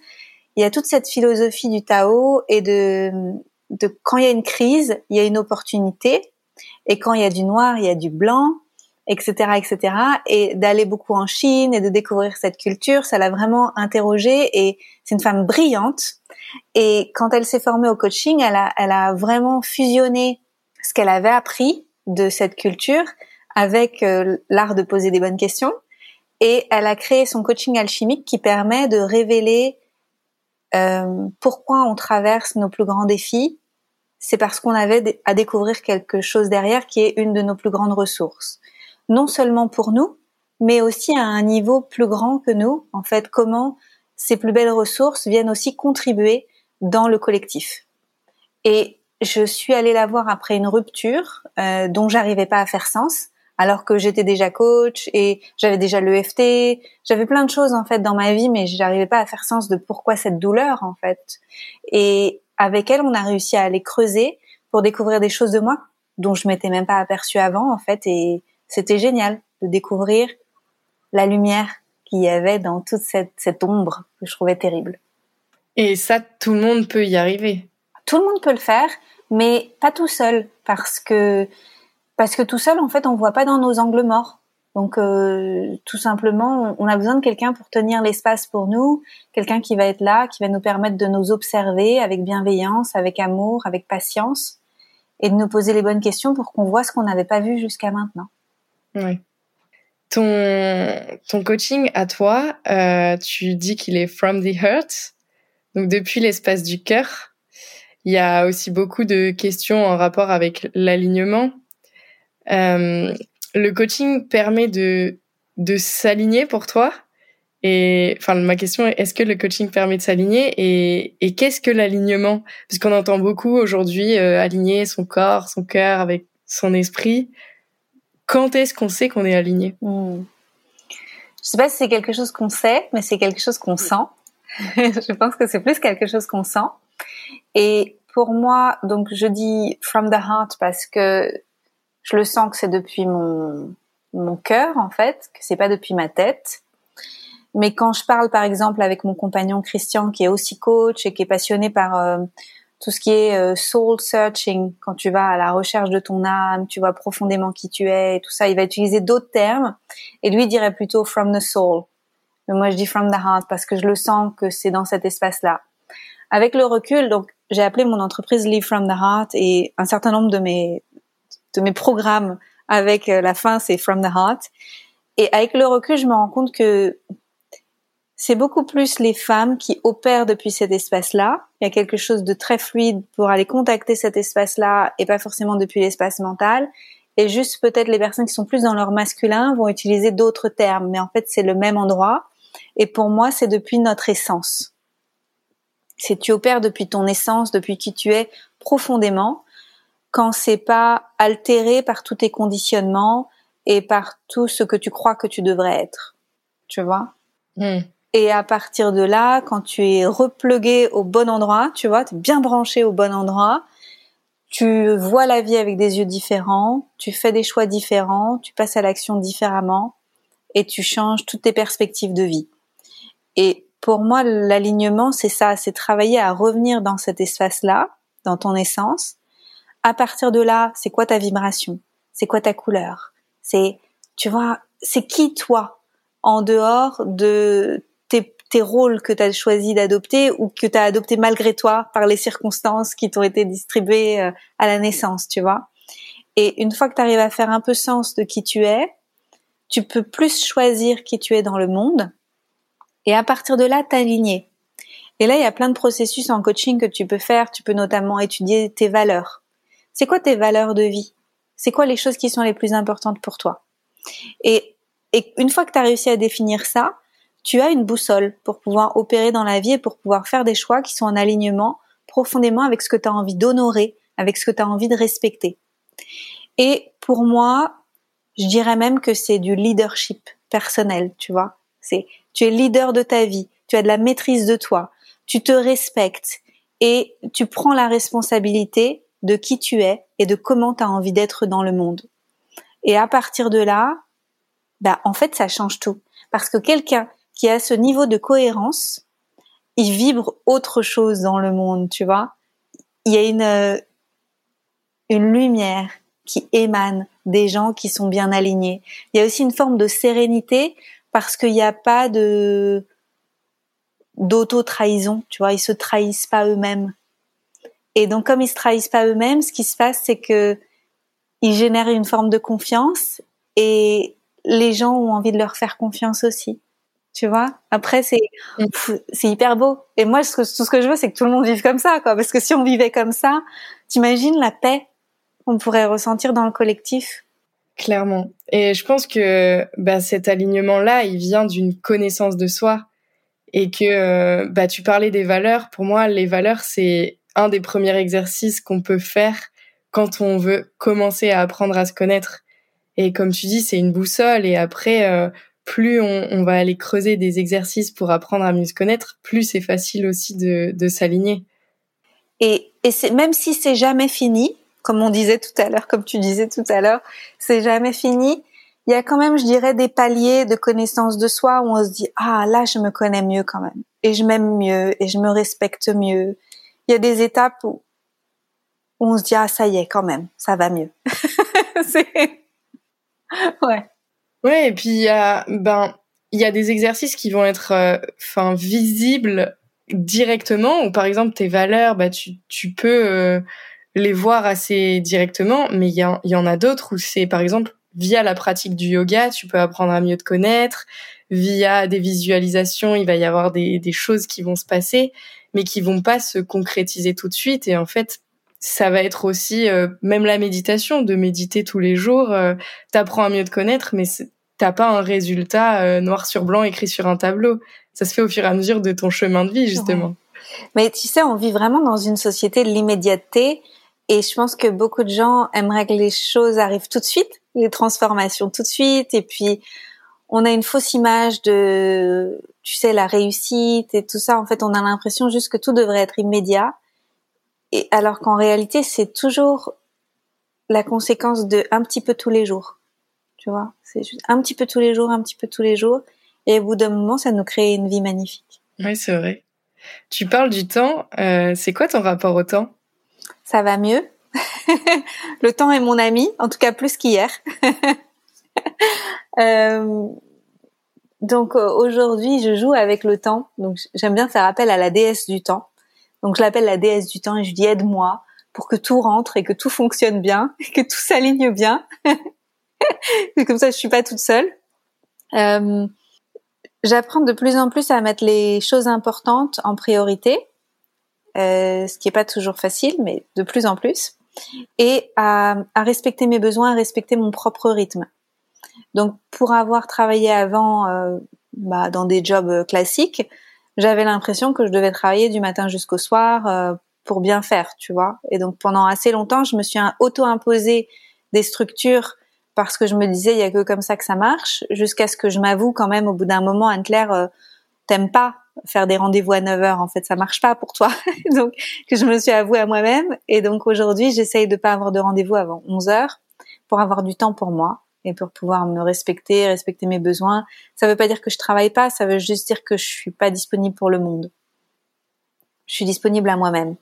S2: il y a toute cette philosophie du Tao et de de quand il y a une crise, il y a une opportunité, et quand il y a du noir, il y a du blanc, etc., etc. Et d'aller beaucoup en Chine et de découvrir cette culture, ça l'a vraiment interrogée. Et c'est une femme brillante. Et quand elle s'est formée au coaching, elle a elle a vraiment fusionné ce qu'elle avait appris de cette culture avec euh, l'art de poser des bonnes questions. Et elle a créé son coaching alchimique qui permet de révéler euh, pourquoi on traverse nos plus grands défis. C'est parce qu'on avait à découvrir quelque chose derrière qui est une de nos plus grandes ressources. Non seulement pour nous, mais aussi à un niveau plus grand que nous. En fait, comment ces plus belles ressources viennent aussi contribuer dans le collectif. Et je suis allée la voir après une rupture euh, dont j'arrivais pas à faire sens alors que j'étais déjà coach et j'avais déjà l'EFT, j'avais plein de choses en fait dans ma vie, mais j'arrivais pas à faire sens de pourquoi cette douleur en fait. Et avec elle, on a réussi à aller creuser pour découvrir des choses de moi dont je m'étais même pas aperçue avant en fait, et c'était génial de découvrir la lumière qu'il y avait dans toute cette, cette ombre que je trouvais terrible.
S1: Et ça, tout le monde peut y arriver.
S2: Tout le monde peut le faire, mais pas tout seul, parce que parce que tout seul, en fait, on voit pas dans nos angles morts. Donc, euh, tout simplement, on a besoin de quelqu'un pour tenir l'espace pour nous, quelqu'un qui va être là, qui va nous permettre de nous observer avec bienveillance, avec amour, avec patience, et de nous poser les bonnes questions pour qu'on voit ce qu'on n'avait pas vu jusqu'à maintenant.
S1: Oui. Ton, ton coaching à toi, euh, tu dis qu'il est from the heart, donc depuis l'espace du cœur. Il y a aussi beaucoup de questions en rapport avec l'alignement. Euh, le coaching permet de, de s'aligner pour toi et enfin, ma question est est-ce que le coaching permet de s'aligner et, et qu'est-ce que l'alignement? Puisqu'on entend beaucoup aujourd'hui euh, aligner son corps, son cœur avec son esprit. Quand est-ce qu'on sait qu'on est aligné?
S2: Hmm. Je sais pas si c'est quelque chose qu'on sait, mais c'est quelque chose qu'on sent. je pense que c'est plus quelque chose qu'on sent. Et pour moi, donc je dis from the heart parce que je le sens que c'est depuis mon mon cœur en fait, que c'est pas depuis ma tête. Mais quand je parle par exemple avec mon compagnon Christian qui est aussi coach et qui est passionné par euh, tout ce qui est euh, soul searching, quand tu vas à la recherche de ton âme, tu vois profondément qui tu es et tout ça, il va utiliser d'autres termes et lui dirait plutôt from the soul. Mais moi je dis from the heart parce que je le sens que c'est dans cet espace-là. Avec le recul, donc j'ai appelé mon entreprise Live from the Heart et un certain nombre de mes de mes programmes avec euh, la fin, c'est From the Heart. Et avec le recul, je me rends compte que c'est beaucoup plus les femmes qui opèrent depuis cet espace-là. Il y a quelque chose de très fluide pour aller contacter cet espace-là et pas forcément depuis l'espace mental. Et juste peut-être les personnes qui sont plus dans leur masculin vont utiliser d'autres termes, mais en fait c'est le même endroit. Et pour moi, c'est depuis notre essence. C'est tu opères depuis ton essence, depuis qui tu es profondément quand c'est pas altéré par tous tes conditionnements et par tout ce que tu crois que tu devrais être. Tu vois? Hmm. Et à partir de là, quand tu es replugué au bon endroit, tu vois, tu es bien branché au bon endroit, tu vois la vie avec des yeux différents, tu fais des choix différents, tu passes à l'action différemment et tu changes toutes tes perspectives de vie. Et pour moi, l'alignement, c'est ça, c'est travailler à revenir dans cet espace-là, dans ton essence, à partir de là, c'est quoi ta vibration? C'est quoi ta couleur? C'est, tu vois, c'est qui toi en dehors de tes, rôles que tu as choisi d'adopter ou que tu as adopté malgré toi par les circonstances qui t'ont été distribuées euh, à la naissance, tu vois? Et une fois que tu arrives à faire un peu sens de qui tu es, tu peux plus choisir qui tu es dans le monde et à partir de là t'aligner. Et là, il y a plein de processus en coaching que tu peux faire. Tu peux notamment étudier tes valeurs. C'est quoi tes valeurs de vie? C'est quoi les choses qui sont les plus importantes pour toi? Et, une fois que tu as réussi à définir ça, tu as une boussole pour pouvoir opérer dans la vie et pour pouvoir faire des choix qui sont en alignement profondément avec ce que tu as envie d'honorer, avec ce que tu as envie de respecter. Et pour moi, je dirais même que c'est du leadership personnel, tu vois. C'est tu es leader de ta vie, tu as de la maîtrise de toi, tu te respectes et tu prends la responsabilité de qui tu es et de comment tu as envie d'être dans le monde. Et à partir de là, bah, en fait, ça change tout. Parce que quelqu'un qui a ce niveau de cohérence, il vibre autre chose dans le monde, tu vois. Il y a une, euh, une lumière qui émane des gens qui sont bien alignés. Il y a aussi une forme de sérénité parce qu'il n'y a pas de d'auto-trahison, tu vois, ils se trahissent pas eux-mêmes. Et donc, comme ils se trahissent pas eux-mêmes, ce qui se passe, c'est que ils génèrent une forme de confiance et les gens ont envie de leur faire confiance aussi. Tu vois? Après, c'est mm. c'est hyper beau. Et moi, tout ce que je veux, c'est que tout le monde vive comme ça, quoi. Parce que si on vivait comme ça, t'imagines la paix qu'on pourrait ressentir dans le collectif?
S1: Clairement. Et je pense que bah, cet alignement-là, il vient d'une connaissance de soi. Et que euh, bah, tu parlais des valeurs. Pour moi, les valeurs, c'est un des premiers exercices qu'on peut faire quand on veut commencer à apprendre à se connaître. Et comme tu dis, c'est une boussole. Et après, euh, plus on, va aller creuser des exercices pour apprendre à mieux se connaître, plus c'est facile aussi de, s'aligner.
S2: Et, même si c'est jamais fini, comme on disait tout à l'heure, comme tu disais tout à l'heure, c'est jamais fini. il y a quand même, je dirais, des paliers de connaissance de soi où on se dit ah là je me connais mieux quand même et je m'aime mieux et je me respecte mieux. Il y a des étapes où, on se dit ah ça y est quand même ça va mieux.
S1: ouais. Ouais et puis il y a ben il y a des exercices qui vont être euh, enfin visibles directement ou par exemple tes valeurs bah tu tu peux euh, les voir assez directement mais il y, il y en a d'autres où c'est par exemple via la pratique du yoga, tu peux apprendre à mieux te connaître. Via des visualisations, il va y avoir des, des choses qui vont se passer, mais qui vont pas se concrétiser tout de suite. Et en fait, ça va être aussi euh, même la méditation, de méditer tous les jours. Euh, T'apprends à mieux te connaître, mais t'as pas un résultat euh, noir sur blanc écrit sur un tableau. Ça se fait au fur et à mesure de ton chemin de vie, justement.
S2: Mais tu sais, on vit vraiment dans une société de l'immédiateté. Et je pense que beaucoup de gens aimeraient que les choses arrivent tout de suite les transformations tout de suite et puis on a une fausse image de tu sais la réussite et tout ça. En fait on a l'impression juste que tout devrait être immédiat. Et alors qu'en réalité c'est toujours la conséquence de un petit peu tous les jours. Tu vois c'est juste un petit peu tous les jours un petit peu tous les jours. Et au bout d'un moment ça nous crée une vie magnifique.
S1: Oui c'est vrai. Tu parles du temps. Euh, c'est quoi ton rapport au temps?
S2: Ça va mieux. Le temps est mon ami, en tout cas plus qu'hier. euh, donc euh, aujourd'hui, je joue avec le temps. Donc j'aime bien faire appel à la déesse du temps. Donc je l'appelle la déesse du temps et je dis aide-moi pour que tout rentre et que tout fonctionne bien, que tout s'aligne bien. Comme ça, je suis pas toute seule. Euh, J'apprends de plus en plus à mettre les choses importantes en priorité, ce qui est pas toujours facile, mais de plus en plus et à, à, respecter mes besoins, à respecter mon propre rythme. Donc, pour avoir travaillé avant euh, bah, dans des jobs classiques, j'avais l'impression que je devais travailler du matin jusqu'au soir euh, pour bien faire, tu vois. Et donc, pendant assez longtemps, je me suis auto-imposé des structures parce que je me disais, il y a que comme ça que ça marche, jusqu'à ce que je m'avoue quand même au bout d'un moment, Anne-Claire, euh, t'aimes pas faire des rendez-vous à 9 heures, en fait, ça marche pas pour toi. donc, que je me suis avouée à moi-même. Et donc, aujourd'hui, j'essaye de pas avoir de rendez-vous avant 11 heures pour avoir du temps pour moi et pour pouvoir me respecter, respecter mes besoins. Ça veut pas dire que je travaille pas, ça veut juste dire que je suis pas disponible pour le monde. Je suis disponible à moi-même.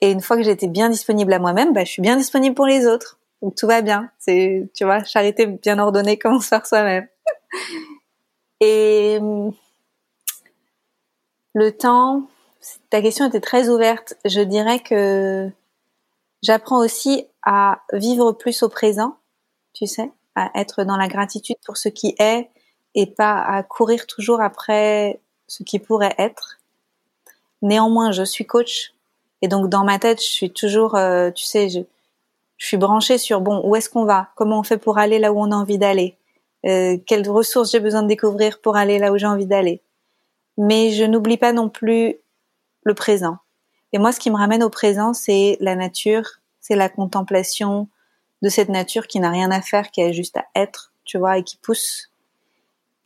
S2: Et une fois que j'étais bien disponible à moi-même, bah, je suis bien disponible pour les autres. Donc tout va bien. Tu vois, charité bien ordonnée commence par soi-même. Et le temps, ta question était très ouverte. Je dirais que j'apprends aussi à vivre plus au présent, tu sais, à être dans la gratitude pour ce qui est et pas à courir toujours après ce qui pourrait être. Néanmoins, je suis coach et donc dans ma tête, je suis toujours, euh, tu sais, je, suis branchée sur bon, où est-ce qu'on va, comment on fait pour aller là où on a envie d'aller, euh, quelles ressources j'ai besoin de découvrir pour aller là où j'ai envie d'aller? Mais je n'oublie pas non plus le présent. Et moi, ce qui me ramène au présent, c'est la nature, c'est la contemplation de cette nature qui n'a rien à faire, qui a juste à être, tu vois, et qui pousse.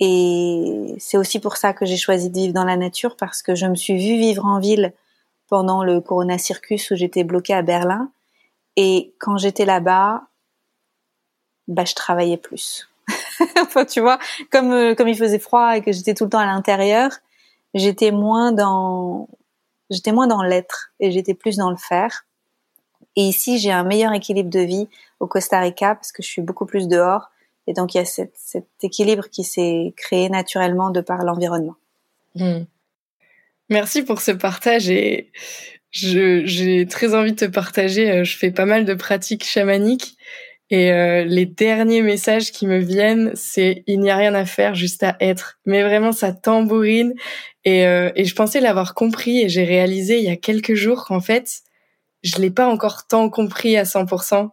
S2: Et c'est aussi pour ça que j'ai choisi de vivre dans la nature, parce que je me suis vue vivre en ville pendant le Corona Circus où j'étais bloquée à Berlin. Et quand j'étais là-bas, bah, je travaillais plus. enfin, tu vois, comme, euh, comme il faisait froid et que j'étais tout le temps à l'intérieur, j'étais moins dans j'étais moins dans l'être et j'étais plus dans le faire. Et ici, j'ai un meilleur équilibre de vie au Costa Rica parce que je suis beaucoup plus dehors. Et donc, il y a cet, équilibre qui s'est créé naturellement de par l'environnement.
S1: Hmm. Merci pour ce partage et j'ai très envie de te partager. Euh, je fais pas mal de pratiques chamaniques et euh, les derniers messages qui me viennent, c'est il n'y a rien à faire, juste à être. Mais vraiment, ça tambourine. Et, euh, et je pensais l'avoir compris et j'ai réalisé il y a quelques jours qu'en fait, je l'ai pas encore tant compris à 100%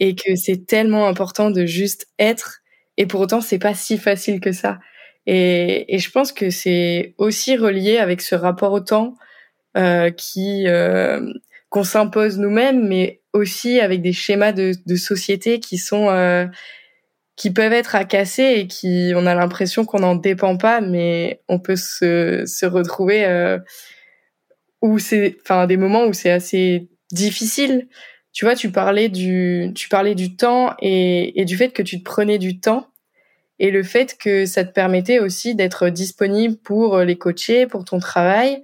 S1: et que c'est tellement important de juste être. Et pour autant, c'est pas si facile que ça. Et, et je pense que c'est aussi relié avec ce rapport au temps euh, qui euh, qu'on s'impose nous-mêmes, mais aussi avec des schémas de, de société qui sont euh, qui peuvent être à casser et qui on a l'impression qu'on n'en dépend pas, mais on peut se, se retrouver euh, où c'est, enfin des moments où c'est assez difficile tu vois, tu parlais du, tu parlais du temps et, du fait que tu te prenais du temps et le fait que ça te permettait aussi d'être disponible pour les coacher, pour ton travail.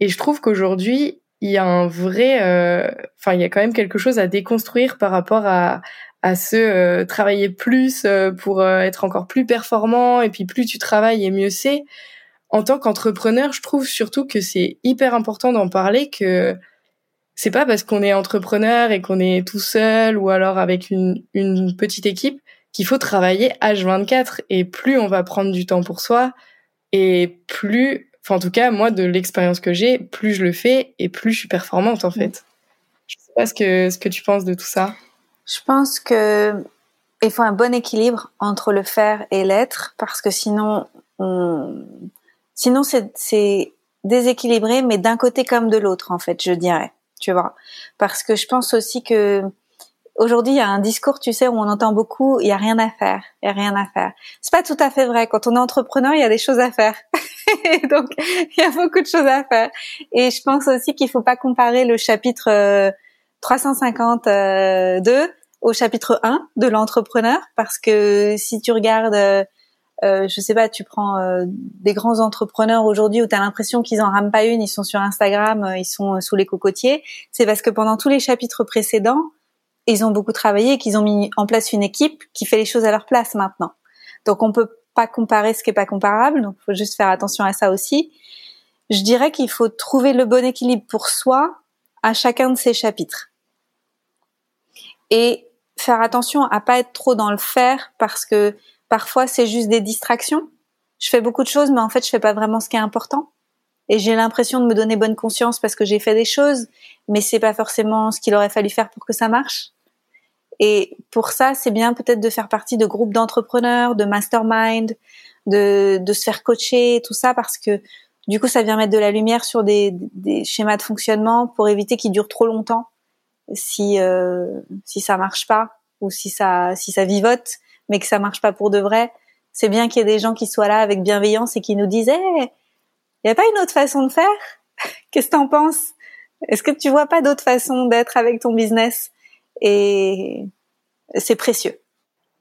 S1: Et je trouve qu'aujourd'hui, il y a un vrai, euh, enfin, il y a quand même quelque chose à déconstruire par rapport à, à ce euh, travailler plus euh, pour être encore plus performant et puis plus tu travailles et mieux c'est. En tant qu'entrepreneur, je trouve surtout que c'est hyper important d'en parler que c'est pas parce qu'on est entrepreneur et qu'on est tout seul ou alors avec une, une petite équipe qu'il faut travailler H24 et plus on va prendre du temps pour soi et plus, enfin en tout cas moi de l'expérience que j'ai, plus je le fais et plus je suis performante en fait. Je sais pas ce que ce que tu penses de tout ça.
S2: Je pense que il faut un bon équilibre entre le faire et l'être parce que sinon on... sinon c'est déséquilibré mais d'un côté comme de l'autre en fait, je dirais tu vois. Parce que je pense aussi que aujourd'hui, il y a un discours, tu sais, où on entend beaucoup, il y a rien à faire, il y a rien à faire. C'est pas tout à fait vrai. Quand on est entrepreneur, il y a des choses à faire. Donc, il y a beaucoup de choses à faire. Et je pense aussi qu'il faut pas comparer le chapitre 352 euh, au chapitre 1 de l'entrepreneur, parce que si tu regardes euh, euh, je sais pas, tu prends euh, des grands entrepreneurs aujourd'hui où tu as l'impression qu'ils en rament pas une, ils sont sur Instagram, euh, ils sont sous les cocotiers, c'est parce que pendant tous les chapitres précédents, ils ont beaucoup travaillé et qu'ils ont mis en place une équipe qui fait les choses à leur place maintenant. Donc on peut pas comparer ce qui est pas comparable, donc faut juste faire attention à ça aussi. Je dirais qu'il faut trouver le bon équilibre pour soi à chacun de ces chapitres. Et faire attention à pas être trop dans le faire parce que Parfois, c'est juste des distractions. Je fais beaucoup de choses, mais en fait, je fais pas vraiment ce qui est important. Et j'ai l'impression de me donner bonne conscience parce que j'ai fait des choses, mais c'est pas forcément ce qu'il aurait fallu faire pour que ça marche. Et pour ça, c'est bien peut-être de faire partie de groupes d'entrepreneurs, de mastermind, de, de se faire coacher, tout ça, parce que du coup, ça vient mettre de la lumière sur des, des schémas de fonctionnement pour éviter qu'ils durent trop longtemps si euh, si ça marche pas ou si ça si ça vivote mais que ça marche pas pour de vrai, c'est bien qu'il y ait des gens qui soient là avec bienveillance et qui nous disent il y a pas une autre façon de faire? Qu'est-ce que t'en penses? Est-ce que tu vois pas d'autre façon d'être avec ton business? Et c'est précieux.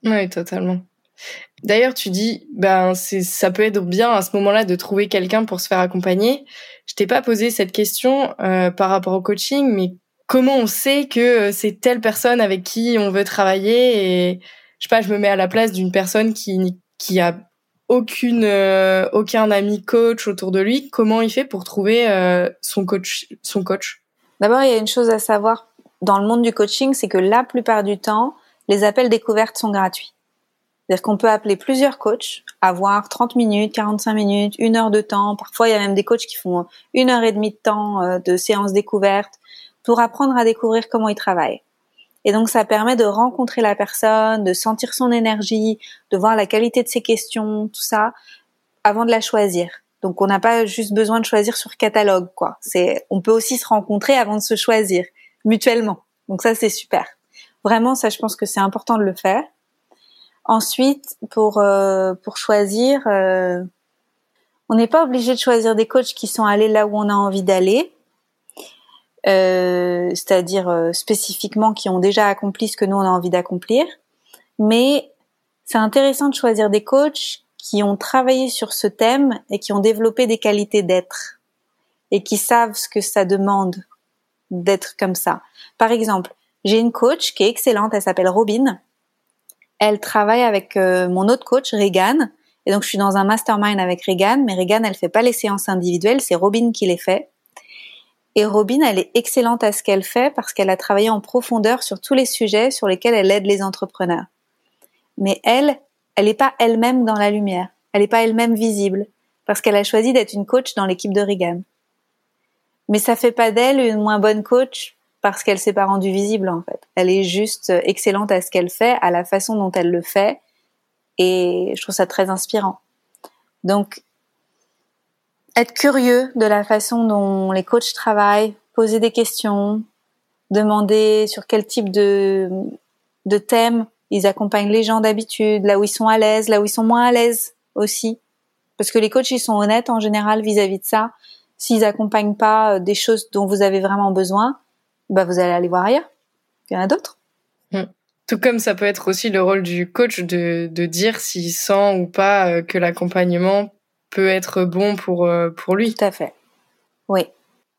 S1: Oui, totalement. D'ailleurs, tu dis, ben, ça peut être bien à ce moment-là de trouver quelqu'un pour se faire accompagner. Je t'ai pas posé cette question euh, par rapport au coaching, mais comment on sait que c'est telle personne avec qui on veut travailler et je sais pas, je me mets à la place d'une personne qui qui a aucune euh, aucun ami coach autour de lui. Comment il fait pour trouver euh, son coach son coach?
S2: D'abord, il y a une chose à savoir dans le monde du coaching, c'est que la plupart du temps, les appels découvertes sont gratuits. C'est-à-dire qu'on peut appeler plusieurs coachs, avoir 30 minutes, 45 minutes, une heure de temps. Parfois, il y a même des coachs qui font une heure et demie de temps euh, de séance découverte pour apprendre à découvrir comment ils travaillent. Et donc ça permet de rencontrer la personne, de sentir son énergie, de voir la qualité de ses questions, tout ça, avant de la choisir. Donc on n'a pas juste besoin de choisir sur catalogue, quoi. C'est, on peut aussi se rencontrer avant de se choisir mutuellement. Donc ça c'est super. Vraiment, ça je pense que c'est important de le faire. Ensuite, pour euh, pour choisir, euh, on n'est pas obligé de choisir des coachs qui sont allés là où on a envie d'aller. Euh, c'est-à-dire euh, spécifiquement qui ont déjà accompli ce que nous on a envie d'accomplir. Mais c'est intéressant de choisir des coachs qui ont travaillé sur ce thème et qui ont développé des qualités d'être et qui savent ce que ça demande d'être comme ça. Par exemple, j'ai une coach qui est excellente, elle s'appelle Robin. Elle travaille avec euh, mon autre coach, Regan. Et donc, je suis dans un mastermind avec Regan, mais Regan, elle fait pas les séances individuelles, c'est Robin qui les fait. Et Robin, elle est excellente à ce qu'elle fait parce qu'elle a travaillé en profondeur sur tous les sujets sur lesquels elle aide les entrepreneurs. Mais elle, elle n'est pas elle-même dans la lumière. Elle n'est pas elle-même visible parce qu'elle a choisi d'être une coach dans l'équipe de Regan. Mais ça fait pas d'elle une moins bonne coach parce qu'elle s'est pas rendue visible en fait. Elle est juste excellente à ce qu'elle fait, à la façon dont elle le fait, et je trouve ça très inspirant. Donc être curieux de la façon dont les coachs travaillent, poser des questions, demander sur quel type de, de thème ils accompagnent les gens d'habitude, là où ils sont à l'aise, là où ils sont moins à l'aise aussi. Parce que les coachs, ils sont honnêtes en général vis-à-vis de ça. S'ils accompagnent pas euh, des choses dont vous avez vraiment besoin, bah vous allez aller voir ailleurs. Il y en a d'autres.
S1: Hmm. Tout comme ça peut être aussi le rôle du coach de, de dire s'il sent ou pas euh, que l'accompagnement peut être bon pour, euh, pour lui.
S2: Tout à fait. Oui.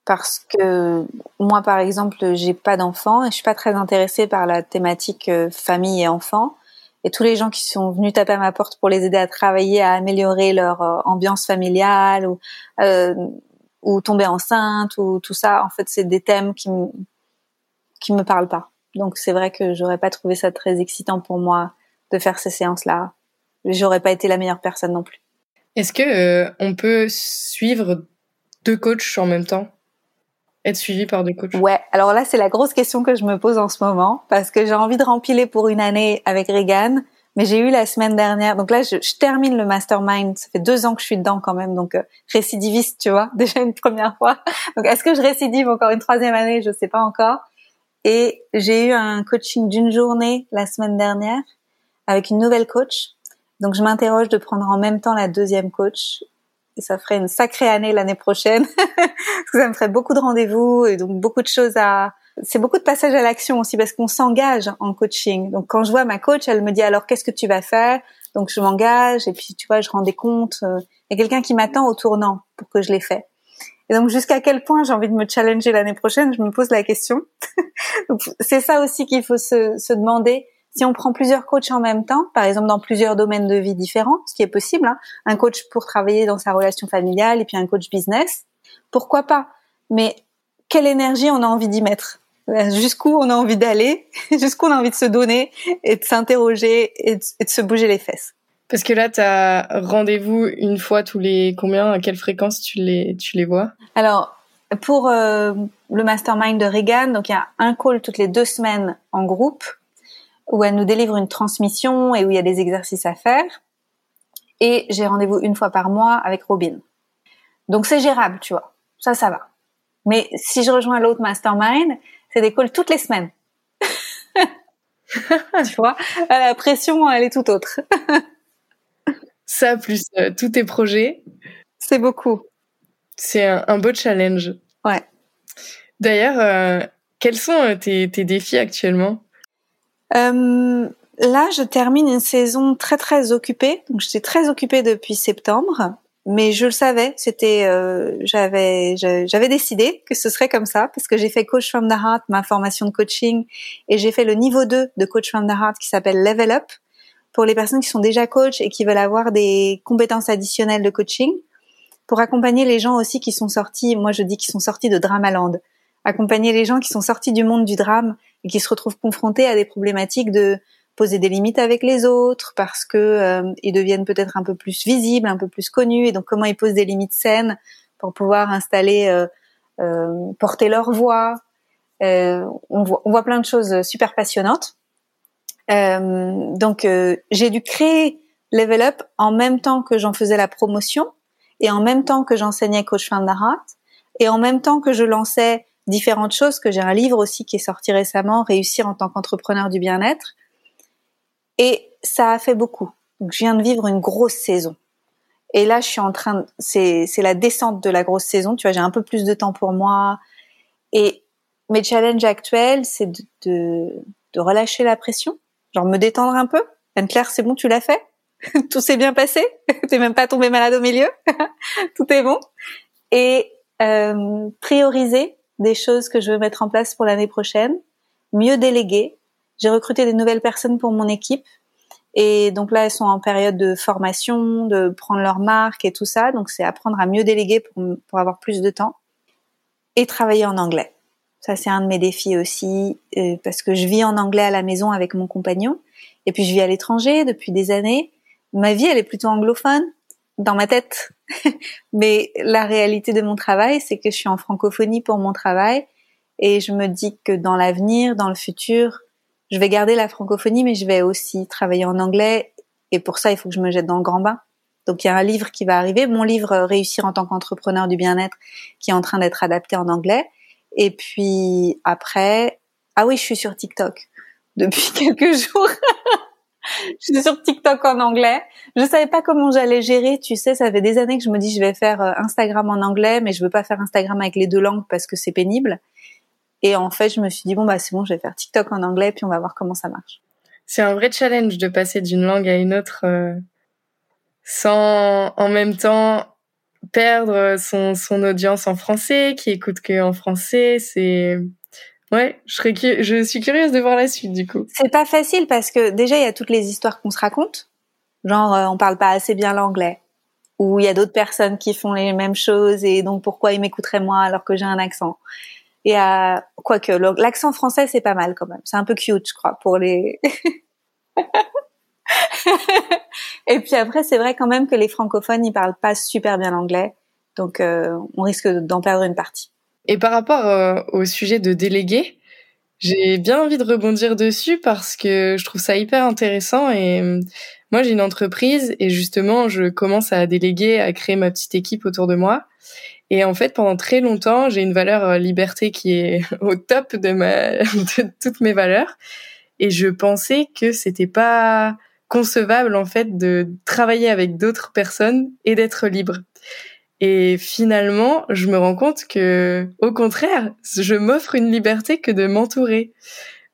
S2: Parce que moi, par exemple, j'ai pas d'enfants et je suis pas très intéressée par la thématique euh, famille et enfants. Et tous les gens qui sont venus taper à ma porte pour les aider à travailler, à améliorer leur ambiance familiale ou, euh, ou tomber enceinte ou tout ça, en fait, c'est des thèmes qui me, qui me parlent pas. Donc c'est vrai que j'aurais pas trouvé ça très excitant pour moi de faire ces séances-là. J'aurais pas été la meilleure personne non plus.
S1: Est-ce que euh, on peut suivre deux coachs en même temps? Être suivi par deux coachs?
S2: Ouais, alors là c'est la grosse question que je me pose en ce moment parce que j'ai envie de rempiler pour une année avec Regan, mais j'ai eu la semaine dernière. Donc là je, termine le mastermind. Ça fait deux ans que je suis dedans quand même, donc euh, récidiviste, tu vois, déjà une première fois. Donc est-ce que je récidive encore une troisième année? Je sais pas encore. Et j'ai eu un coaching d'une journée la semaine dernière avec une nouvelle coach. Donc je m'interroge de prendre en même temps la deuxième coach. Et ça ferait une sacrée année l'année prochaine. ça me ferait beaucoup de rendez-vous et donc beaucoup de choses à... C'est beaucoup de passages à l'action aussi parce qu'on s'engage en coaching. Donc quand je vois ma coach, elle me dit alors qu'est-ce que tu vas faire? Donc je m'engage et puis tu vois, je rends des comptes. Il y a quelqu'un qui m'attend au tournant pour que je l'ai fait. Et donc jusqu'à quel point j'ai envie de me challenger l'année prochaine, je me pose la question. c'est ça aussi qu'il faut se, se, demander. Si on prend plusieurs coachs en même temps, par exemple dans plusieurs domaines de vie différents, ce qui est possible, hein, un coach pour travailler dans sa relation familiale et puis un coach business, pourquoi pas? Mais quelle énergie on a envie d'y mettre? Jusqu'où on a envie d'aller? Jusqu'où on a envie de se donner et de s'interroger et, et de se bouger les fesses?
S1: Parce que là, tu as rendez-vous une fois tous les combien? À quelle fréquence tu les, tu les vois?
S2: Alors, pour euh, le mastermind de Regan, donc il y a un call toutes les deux semaines en groupe où elle nous délivre une transmission et où il y a des exercices à faire. Et j'ai rendez-vous une fois par mois avec Robin. Donc c'est gérable, tu vois. Ça, ça va. Mais si je rejoins l'autre mastermind, c'est des calls toutes les semaines. tu vois, la pression, elle est tout autre.
S1: Ça, plus euh, tous tes projets.
S2: C'est beaucoup.
S1: C'est un, beau challenge.
S2: Ouais.
S1: D'ailleurs, euh, quels sont euh, tes, défis actuellement?
S2: Là, je termine une saison très très occupée. Donc, j'étais très occupée depuis septembre, mais je le savais. C'était, j'avais, j'avais décidé que ce serait comme ça parce que j'ai fait Coach from the Heart, ma formation de coaching, et j'ai fait le niveau 2 de Coach from the Heart qui s'appelle Level Up pour les personnes qui sont déjà coach et qui veulent avoir des compétences additionnelles de coaching, pour accompagner les gens aussi qui sont sortis, moi je dis qu'ils sont sortis de Dramaland, accompagner les gens qui sont sortis du monde du drame et qui se retrouvent confrontés à des problématiques de poser des limites avec les autres parce que euh, ils deviennent peut-être un peu plus visibles, un peu plus connus et donc comment ils posent des limites saines pour pouvoir installer, euh, euh, porter leur voix. on, voit, on voit plein de choses super passionnantes. Euh, donc euh, j'ai dû créer Level Up en même temps que j'en faisais la promotion et en même temps que j'enseignais Coach Fandarat et en même temps que je lançais différentes choses, que j'ai un livre aussi qui est sorti récemment, Réussir en tant qu'entrepreneur du bien-être. Et ça a fait beaucoup. Donc je viens de vivre une grosse saison. Et là, je suis en train, c'est c'est la descente de la grosse saison. Tu vois, j'ai un peu plus de temps pour moi. Et mes challenges actuels, c'est de, de, relâcher la pression, genre me détendre un peu. Anne-Claire, c'est bon, tu l'as fait? Tout s'est bien passé? T'es même pas tombé malade au milieu? Tout est bon? Et euh, prioriser des choses que je veux mettre en place pour l'année prochaine, mieux déléguer. J'ai recruté des nouvelles personnes pour mon équipe et donc là, elles sont en période de formation, de prendre leur marque et tout ça. Donc c'est apprendre à mieux déléguer pour, pour avoir plus de temps et travailler en anglais. Ça, c'est un de mes défis aussi, euh, parce que je vis en anglais à la maison avec mon compagnon, et puis je vis à l'étranger depuis des années. Ma vie, elle est plutôt anglophone dans ma tête, mais la réalité de mon travail, c'est que je suis en francophonie pour mon travail, et je me dis que dans l'avenir, dans le futur, je vais garder la francophonie, mais je vais aussi travailler en anglais, et pour ça, il faut que je me jette dans le grand bain. Donc il y a un livre qui va arriver, mon livre Réussir en tant qu'entrepreneur du bien-être, qui est en train d'être adapté en anglais. Et puis après, ah oui, je suis sur TikTok depuis quelques jours. je suis sur TikTok en anglais. Je savais pas comment j'allais gérer. Tu sais, ça fait des années que je me dis je vais faire euh, Instagram en anglais, mais je veux pas faire Instagram avec les deux langues parce que c'est pénible. Et en fait, je me suis dit bon bah c'est bon, je vais faire TikTok en anglais puis on va voir comment ça marche.
S1: C'est un vrai challenge de passer d'une langue à une autre euh, sans en même temps perdre son, son audience en français, qui écoute que en français. C'est ouais, je serais je suis curieuse de voir la suite du coup.
S2: C'est pas facile parce que déjà il y a toutes les histoires qu'on se raconte, genre euh, on parle pas assez bien l'anglais, ou il y a d'autres personnes qui font les mêmes choses et donc pourquoi ils m'écouteraient moi alors que j'ai un accent. Et euh, quoique l'accent français c'est pas mal quand même, c'est un peu cute je crois pour les. et puis après c'est vrai quand même que les francophones ils parlent pas super bien l'anglais, donc euh, on risque d'en perdre une partie.
S1: Et par rapport euh, au sujet de déléguer, j'ai bien envie de rebondir dessus parce que je trouve ça hyper intéressant et euh, moi j'ai une entreprise et justement je commence à déléguer, à créer ma petite équipe autour de moi. Et en fait, pendant très longtemps, j'ai une valeur euh, liberté qui est au top de, ma, de toutes mes valeurs. Et je pensais que c'était pas concevable en fait de travailler avec d'autres personnes et d'être libre. Et finalement, je me rends compte que, au contraire, je m'offre une liberté que de m'entourer.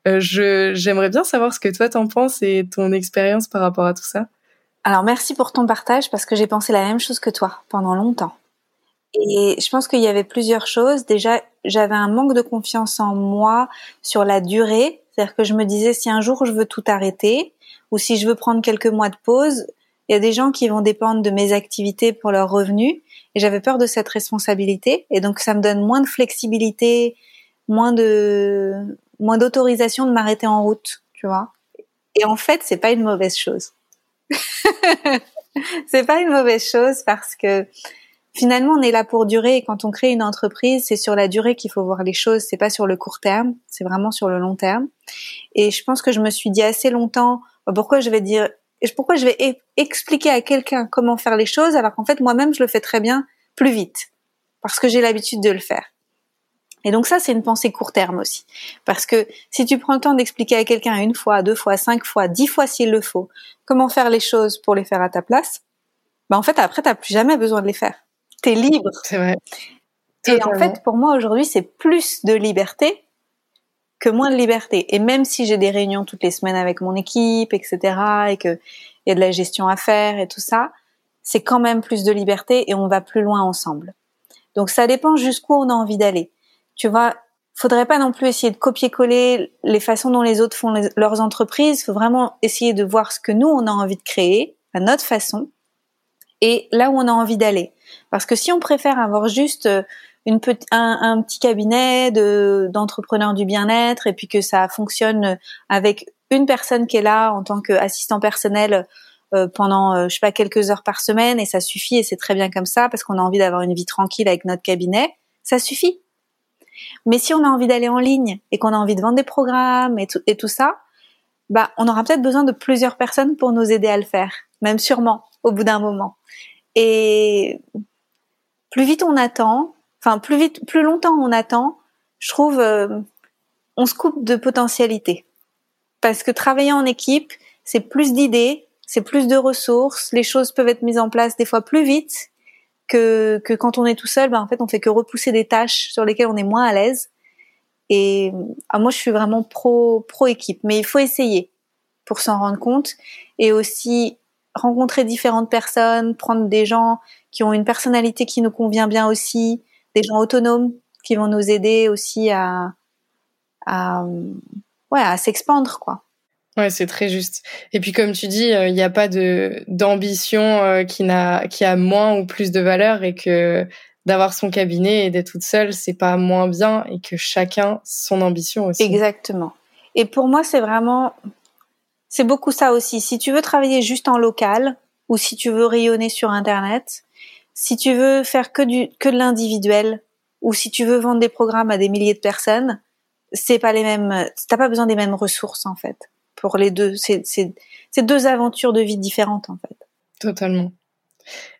S1: Euh, je, j'aimerais bien savoir ce que toi t'en penses et ton expérience par rapport à tout ça.
S2: Alors merci pour ton partage parce que j'ai pensé la même chose que toi pendant longtemps. Et je pense qu'il y avait plusieurs choses. Déjà, j'avais un manque de confiance en moi sur la durée. C'est-à-dire que je me disais si un jour je veux tout arrêter ou si je veux prendre quelques mois de pause, il y a des gens qui vont dépendre de mes activités pour leurs revenus et j'avais peur de cette responsabilité et donc ça me donne moins de flexibilité, moins de moins d'autorisation de m'arrêter en route, tu vois. Et en fait, c'est pas une mauvaise chose. c'est pas une mauvaise chose parce que finalement on est là pour durer et quand on crée une entreprise, c'est sur la durée qu'il faut voir les choses, c'est pas sur le court terme, c'est vraiment sur le long terme. Et je pense que je me suis dit assez longtemps pourquoi je vais dire pourquoi je vais e-, expliquer à quelqu'un comment faire les choses alors qu'en fait moi-même je le fais très bien plus vite? Parce que j'ai l'habitude de le faire. Et donc ça, c'est une pensée court terme aussi. Parce que si tu prends le temps d'expliquer à quelqu'un une fois, deux fois, cinq fois, dix fois s'il le faut, comment faire les choses pour les faire à ta place, bah en fait après t'as plus jamais besoin de les faire. T'es libre.
S1: C'est vrai.
S2: Et en fait, pour moi aujourd'hui, c'est plus de liberté que moins de liberté. Et même si j'ai des réunions toutes les semaines avec mon équipe, etc., et que y a de la gestion à faire et tout ça, c'est quand même plus de liberté et on va plus loin ensemble. Donc ça dépend jusqu'où on a envie d'aller. Tu vois, faudrait pas non plus essayer de copier-coller les façons dont les autres font leurs entreprises. Faut vraiment essayer de voir ce que nous on a envie de créer à notre façon et là où on a envie d'aller. Parce que si on préfère avoir juste euh, un, petit cabinet de d'entrepreneurs du bien-être et puis que ça fonctionne avec une personne qui est là en tant qu'assistant personnel euh, pendant euh, je sais pas quelques heures par semaine et ça suffit et c'est très bien comme ça parce qu'on a envie d'avoir une vie tranquille avec notre cabinet, ça suffit. Mais si on a envie d'aller en ligne et qu'on a envie de vendre des programmes et tout, et tout ça, bah on aura peut-être besoin de plusieurs personnes pour nous aider à le faire, même sûrement au bout d'un moment. Et plus vite on attend, enfin plus vite, plus longtemps on attend, je trouve, euh, on se coupe de potentialité. Parce que travailler en équipe, c'est plus d'idées, c'est plus de ressources, les choses peuvent être mises en place des fois plus vite que, que quand on est tout seul. Ben, en fait, on fait que repousser des tâches sur lesquelles on est moins à l'aise. Et ah, moi, je suis vraiment pro pro équipe, mais il faut essayer pour s'en rendre compte et aussi rencontrer différentes personnes, prendre des gens qui ont une personnalité qui nous convient bien aussi, des gens autonomes qui vont nous aider aussi à, à ouais, à s'expandre, quoi.
S1: Ouais, c'est très juste. Et puis comme tu dis, euh, il n'y a pas de d'ambition euh, qui n'a qui a moins ou plus de valeur et que d'avoir son cabinet et d'être toute seule, c'est pas moins bien et que chacun son ambition aussi.
S2: Exactement. Et pour moi, c'est vraiment c'est beaucoup ça aussi. Si tu veux travailler juste en local ou si tu veux rayonner sur internet, si tu veux faire que du que de l'individuel ou si tu veux vendre des programmes à des milliers de personnes, c'est pas les mêmes t'as pas besoin des mêmes ressources en fait pour les deux c'est c'est deux aventures de vie différentes en fait.
S1: Totalement.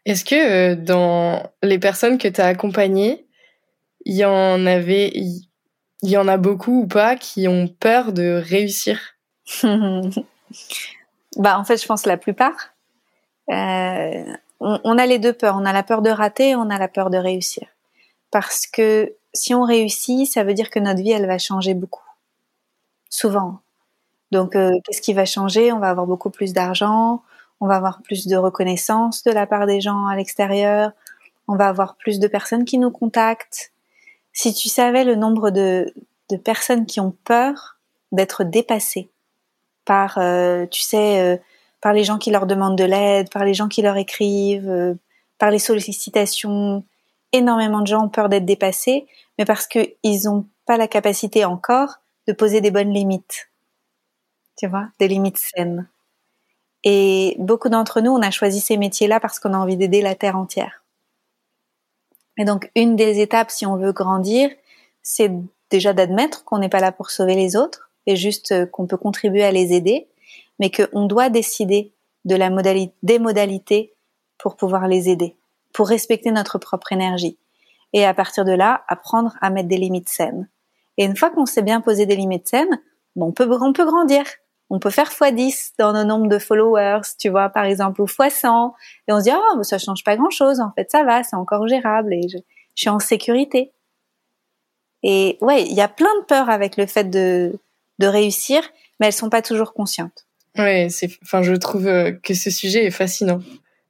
S1: Est-ce que euh, dans les personnes que tu as accompagnées, il y en avait il y en a beaucoup ou pas qui ont peur de réussir?
S2: Bah en fait, je pense la plupart. Euh, on, a les deux peurs. On a la peur de rater, on a la peur de réussir. Parce que si on réussit, ça veut dire que notre vie, elle va changer beaucoup. Souvent. Donc, euh, qu'est-ce qui va changer? On va avoir beaucoup plus d'argent, on va avoir plus de reconnaissance de la part des gens à l'extérieur, on va avoir plus de personnes qui nous contactent. Si tu savais le nombre de, de personnes qui ont peur d'être dépassées par, euh, tu sais, euh, par les gens qui leur demandent de l'aide, par les gens qui leur écrivent, euh, par les sollicitations. Énormément de gens ont peur d'être dépassés, mais parce qu'ils n'ont pas la capacité encore de poser des bonnes limites. Tu vois, des limites saines. Et beaucoup d'entre nous, on a choisi ces métiers-là parce qu'on a envie d'aider la Terre entière. Et donc, une des étapes, si on veut grandir, c'est déjà d'admettre qu'on n'est pas là pour sauver les autres, et juste euh, qu'on peut contribuer à les aider, mais qu'on doit décider de la modalité, des modalités pour pouvoir les aider, pour respecter notre propre énergie. Et à partir de là, apprendre à mettre des limites saines. Et une fois qu'on sait bien poser des limites saines, bon, on peut, on peut grandir. On peut faire x10 dans nos nombres de followers, tu vois, par exemple, ou x100. Et on se dit, oh, ça change pas grand chose. En fait, ça va, c'est encore gérable et je, je suis en sécurité. Et ouais, il y a plein de peurs avec le fait de, de réussir, mais elles sont pas toujours conscientes.
S1: Ouais, c'est, enfin, je trouve euh, que ce sujet est fascinant.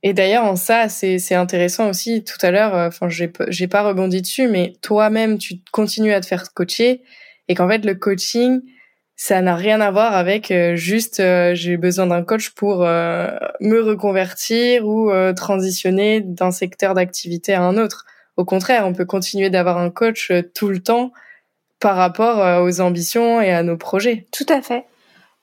S1: Et d'ailleurs, en ça, c'est, c'est intéressant aussi. Tout à l'heure, euh, enfin, j'ai, pas rebondi dessus, mais toi-même, tu continues à te faire coacher et qu'en fait, le coaching, ça n'a rien à voir avec euh, juste j'ai besoin d'un coach pour me reconvertir ou transitionner d'un secteur d'activité à un autre. Au contraire, on peut continuer d'avoir un coach tout le temps par rapport aux ambitions et à nos projets.
S2: Tout à fait.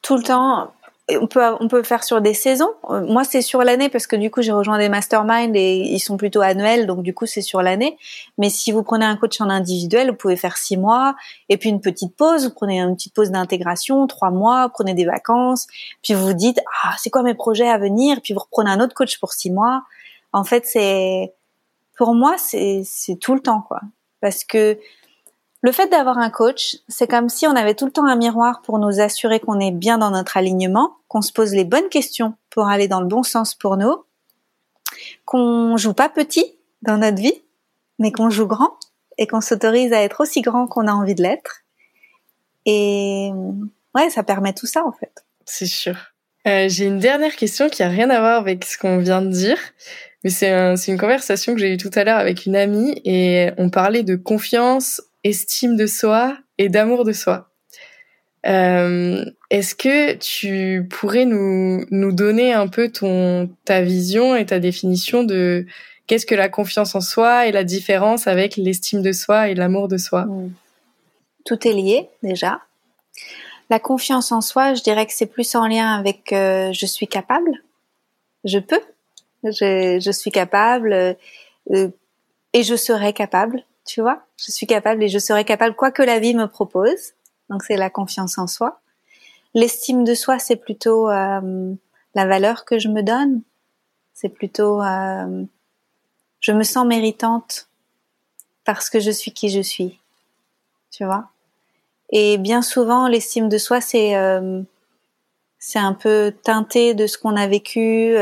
S2: Tout le temps. On peut, on peut faire sur des saisons. Euh, moi, c'est sur l'année parce que du coup, j'ai rejoint des masterminds et ils sont plutôt annuels, donc du coup, c'est sur l'année. Mais si vous prenez un coach en individuel, vous pouvez faire six mois et puis une petite pause. Vous prenez une petite pause d'intégration, trois mois, prenez des vacances, puis vous vous dites ah c'est quoi mes projets à venir, puis vous reprenez un autre coach pour six mois. En fait, c'est pour moi, c'est c'est tout le temps quoi, parce que le fait d'avoir un coach, c'est comme si on avait tout le temps un miroir pour nous assurer qu'on est bien dans notre alignement, qu'on se pose les bonnes questions pour aller dans le bon sens pour nous, qu'on joue pas petit dans notre vie, mais qu'on joue grand et qu'on s'autorise à être aussi grand qu'on a envie de l'être. Et ouais, ça permet tout ça en fait.
S1: C'est sûr. Euh, j'ai une dernière question qui a rien à voir avec ce qu'on vient de dire, mais c'est une conversation que j'ai eue tout à l'heure avec une amie et on parlait de confiance estime de soi et d'amour de soi. Euh, Est-ce que tu pourrais nous, donner un peu ton ta vision et ta définition de qu'est-ce que la confiance en soi et la différence avec l'estime de soi et l'amour de soi? Hmm.
S2: Tout est lié déjà. La confiance en soi, je dirais que c'est plus en lien avec euh, je suis capable, je peux, je, je suis capable euh, et je serai capable tu vois. Je suis capable et je serai capable quoi que la vie me propose. Donc c'est la confiance en soi. L'estime de soi, c'est plutôt euh, la valeur que je me donne. C'est plutôt euh, je me sens méritante parce que je suis qui je suis. Tu vois? Et bien souvent, l'estime de soi, c'est euh, c'est un peu teinté de ce qu'on a vécu,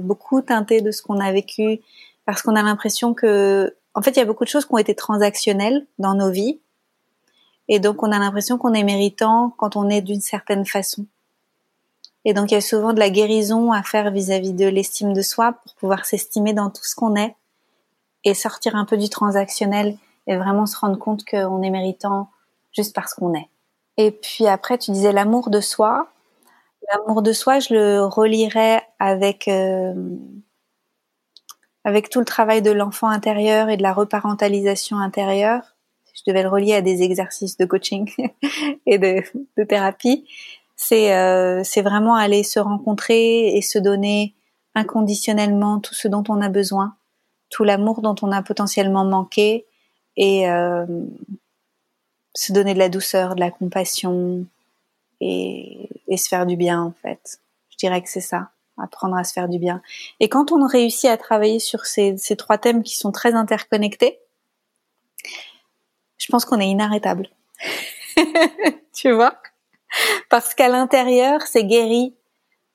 S2: beaucoup teinté de ce qu'on a vécu, parce qu'on a l'impression que en fait, il y a beaucoup de choses qui ont été transactionnelles dans nos vies. Et donc, on a l'impression qu'on est méritant quand on est d'une certaine façon. Et donc, il y a souvent de la guérison à faire vis-à-vis de l'estime de soi pour pouvoir s'estimer dans tout ce qu'on est et sortir un peu du transactionnel et vraiment se rendre compte qu'on est méritant juste parce qu'on est. Et puis après, tu disais l'amour de soi. L'amour de soi, je le relierais avec euh, avec tout le travail de l'enfant intérieur et de la reparentalisation intérieure, je devais le relier à des exercices de coaching et de, thérapie, c'est euh, c'est vraiment aller se rencontrer et se donner inconditionnellement tout ce dont on a besoin, tout l'amour dont on a potentiellement manqué et euh, se donner de la douceur, de la compassion et se faire du bien en fait. Je dirais que c'est ça apprendre à se faire du bien. Et quand on réussit à travailler sur ces, ces trois thèmes qui sont très interconnectés, je pense qu'on est inarrêtable. tu vois? Parce qu'à l'intérieur, c'est guéri.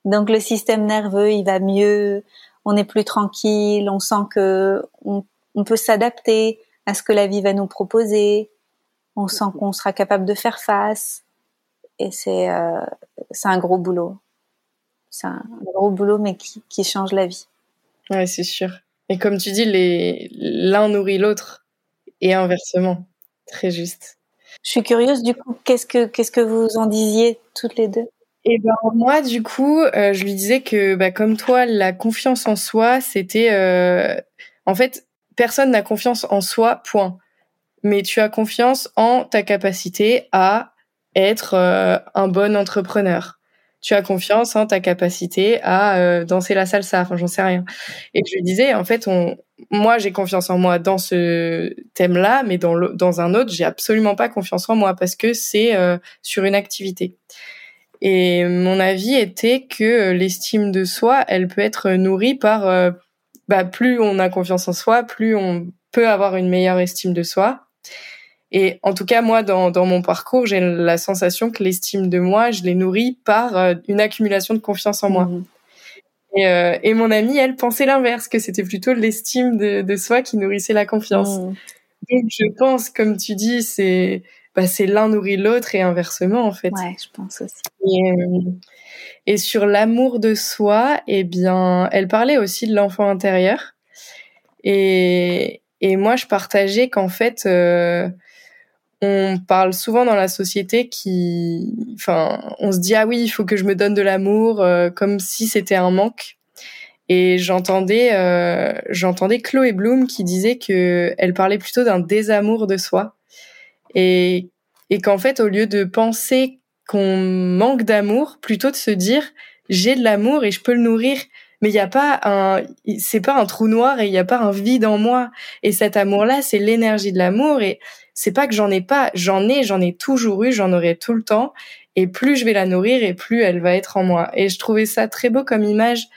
S2: Donc le système nerveux, il va mieux, on est plus tranquille, on sent que on, on peut s'adapter à ce que la vie va nous proposer. On sent qu'on sera capable de faire face. Et c'est euh, c'est un gros boulot. C'est un gros boulot, mais qui, qui change la vie.
S1: Ouais, c'est sûr. Et comme tu dis, les l'un nourrit l'autre et inversement. Très juste.
S2: Je suis curieuse du coup, qu'est-ce que qu'est-ce que vous en disiez toutes les deux?
S1: Et ben moi du coup, euh, je lui disais que bah, comme toi, la confiance en soi, c'était euh, en fait personne n'a confiance en soi, point. Mais tu as confiance en ta capacité à être euh, un bon entrepreneur. Tu as confiance en ta capacité à euh, danser la salsa, enfin j'en sais rien. Et je lui disais en fait moi j'ai confiance en moi dans ce thème-là, mais dans un autre, j'ai absolument pas confiance en moi parce que c'est euh, sur une activité. Et mon avis était que l'estime de soi, elle peut être nourrie par bah, plus on a confiance en soi, plus on peut avoir une meilleure estime de soi. Et en tout cas, moi, dans, dans mon parcours, j'ai la sensation que l'estime de moi, je l'ai nourrie par euh, une accumulation de confiance en moi. Mmh. Et, euh, et, mon amie, elle pensait l'inverse, que c'était plutôt l'estime de, de, soi qui nourrissait la confiance. Mmh. Donc, je pense, comme tu dis, c'est bah, c'est l'un nourrit l'autre et inversement, en fait.
S2: Ouais, je pense aussi.
S1: Et, euh, et sur l'amour de soi, eh bien, elle parlait aussi de l'enfant intérieur. Et, et moi, je partageais qu'en fait, euh, on parle souvent dans la société qui, enfin, on se dit ah oui, il faut que je me donne de l'amour, euh, comme si c'était un manque. Et j'entendais, euh, j'entendais Chloé Bloom qui disait que elle parlait plutôt d'un désamour de soi et et qu'en fait, au lieu de penser qu'on manque d'amour, plutôt de se dire j'ai de l'amour et je peux le nourrir. Mais il n'y a pas un, c'est pas un trou noir et il n'y a pas un vide en moi. Et cet amour-là, c'est l'énergie de l'amour et c'est pas que j'en ai pas, j'en ai, j'en ai toujours eu, j'en aurai tout le temps. Et plus je vais la nourrir et plus elle va être en moi. Et je trouvais ça très beau comme image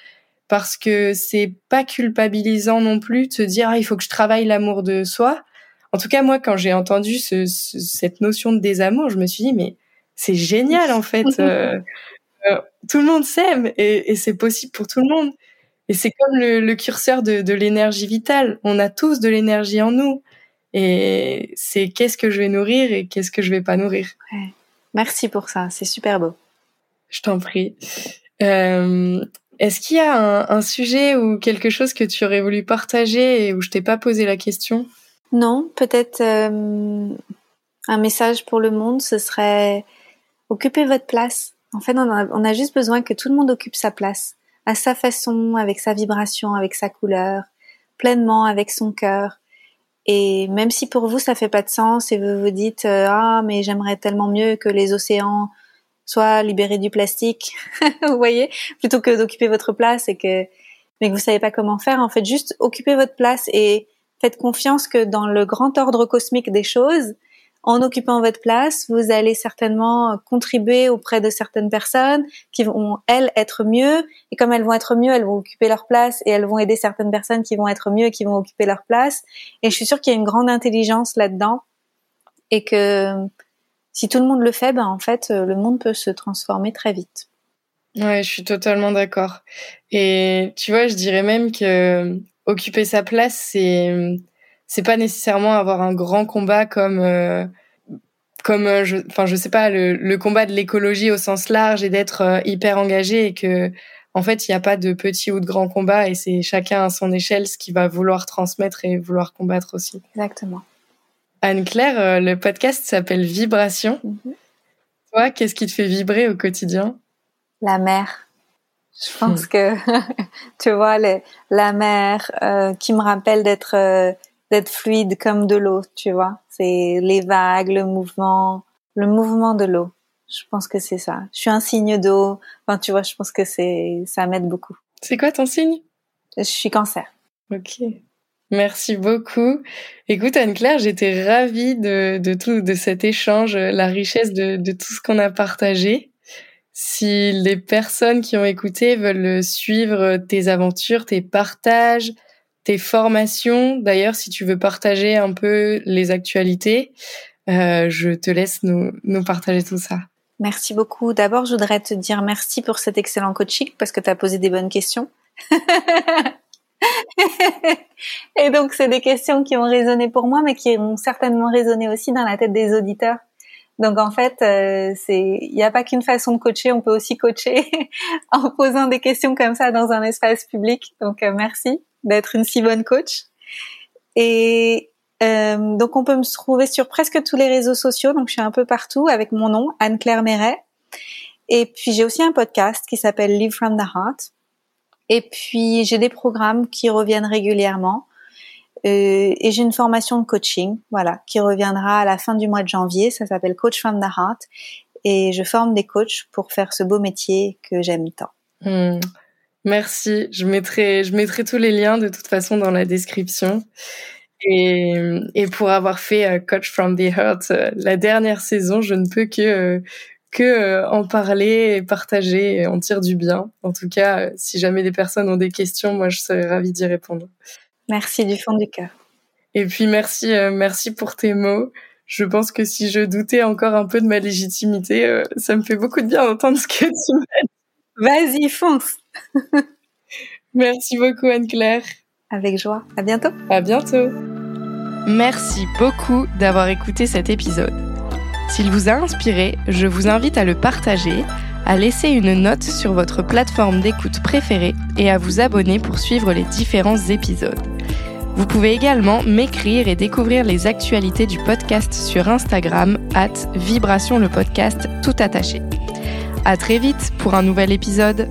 S1: parce que c'est pas culpabilisant non plus de se dire ah, il faut que je travaille l'amour de soi. En tout cas, moi, quand j'ai entendu ce, cette notion de désamour, je me suis dit mais c'est génial en fait. Euh, euh, tout le monde s'aime et, et c'est possible pour tout le monde. Et c'est comme le, le, curseur de, de l'énergie vitale. On a tous de l'énergie en nous. Et c'est qu'est-ce que je vais nourrir et qu'est-ce que je vais pas nourrir.
S2: Ouais. Merci pour ça, c'est super beau.
S1: Je t'en prie. Euh, Est-ce qu'il y a un, un, sujet ou quelque chose que tu aurais voulu partager et où je t'ai pas posé la question?
S2: Non, peut-être euh, un message pour le monde, ce serait occupez votre place. En fait, on a, juste besoin que tout le monde occupe sa place, à sa façon, avec sa vibration, avec sa couleur, pleinement avec son cœur. Et même si pour vous ça fait pas de sens et vous vous dites euh, ah mais j'aimerais tellement mieux que les océans soient libérés du plastique, vous voyez, plutôt que d'occuper votre place et que mais que vous savez pas comment faire, en fait juste occupez votre place et faites confiance que dans le grand ordre cosmique des choses, en occupant votre place, vous allez certainement contribuer auprès de certaines personnes qui vont, elles, être mieux. Et comme elles vont être mieux, elles vont occuper leur place et elles vont aider certaines personnes qui vont être mieux et qui vont occuper leur place. Et je suis sûre qu'il y a une grande intelligence là-dedans et que si tout le monde le fait, ben, en fait, le monde peut se transformer très vite.
S1: Ouais, je suis totalement d'accord. Et tu vois, je dirais même que occuper sa place, c'est c'est pas nécessairement avoir un grand combat comme euh, comme euh, je enfin je sais pas le, le combat de l'écologie au sens large et d'être euh, hyper engagé et que en fait il n'y a pas de petit ou de grand combat et c'est chacun à son échelle ce qu'il va vouloir transmettre et vouloir combattre aussi.
S2: Exactement.
S1: Anne-Claire, le podcast s'appelle Vibration. Mm-hmm. Toi, qu'est-ce qui te fait vibrer au quotidien?
S2: La mer. Je pense hmm. que tu vois les, la mer qui me rappelle d'être d'être fluide comme de l'eau, tu vois. C'est les vagues, le mouvement, le mouvement de l'eau. Je pense que c'est ça. Je suis un signe d'eau. Enfin, tu vois, je pense que c'est, ça m'aide beaucoup.
S1: C'est quoi ton signe?
S2: Je suis cancer.
S1: Ok. Merci beaucoup. Écoute Anne-Claire, j'étais ravie de, de tout, de cet échange, la richesse de, de tout ce qu'on a partagé. Si les personnes qui ont écouté veulent suivre tes aventures, tes partages, tes formations. D'ailleurs, si tu veux partager un peu les actualités, euh, je te laisse nous, nous partager tout ça.
S2: Merci beaucoup. D'abord, je voudrais te dire merci pour cet excellent coaching parce que tu as posé des bonnes questions. Et donc, c'est des questions qui ont résonné pour moi, mais qui ont certainement résonné aussi dans la tête des auditeurs. Donc, en fait, euh, il n'y a pas qu'une façon de coacher, on peut aussi coacher en posant des questions comme ça dans un espace public. Donc, euh, merci d'être une si bonne coach. Et euh, donc, on peut me trouver sur presque tous les réseaux sociaux. Donc, je suis un peu partout avec mon nom, Anne-Claire Méret. Et puis, j'ai aussi un podcast qui s'appelle Live from the Heart et puis j'ai des programmes qui reviennent régulièrement. Euh, et j'ai une formation de coaching, voilà, qui reviendra à la fin du mois de janvier. Ça s'appelle Coach from the Heart. Et je forme des coachs pour faire ce beau métier que j'aime tant.
S1: Hmm. Merci. Je mettrai, je mettrai tous les liens de toute façon dans la description. Et, et pour avoir fait euh, Coach from the Heart euh, la dernière saison, je ne peux que euh, que en parler et partager et en tire du bien. En tout cas, si jamais des personnes ont des questions, moi je serais ravie d'y répondre.
S2: Merci du fond du cœur.
S1: Et puis merci, merci pour tes mots. Je pense que si je doutais encore un peu de ma légitimité, ça me fait beaucoup de bien d'entendre ce que tu m'as dit.
S2: Vas-y, fonce.
S1: merci beaucoup Anne-Claire.
S2: Avec joie. À bientôt.
S1: À bientôt. Merci beaucoup d'avoir écouté cet épisode. S'il vous a inspiré, je vous invite à le partager, à laisser une note sur votre plateforme d'écoute préférée et à vous abonner pour suivre les différents épisodes. Vous pouvez également m'écrire et découvrir les actualités du podcast sur Instagram, at Vibration le podcast tout attaché. À très vite pour un nouvel épisode.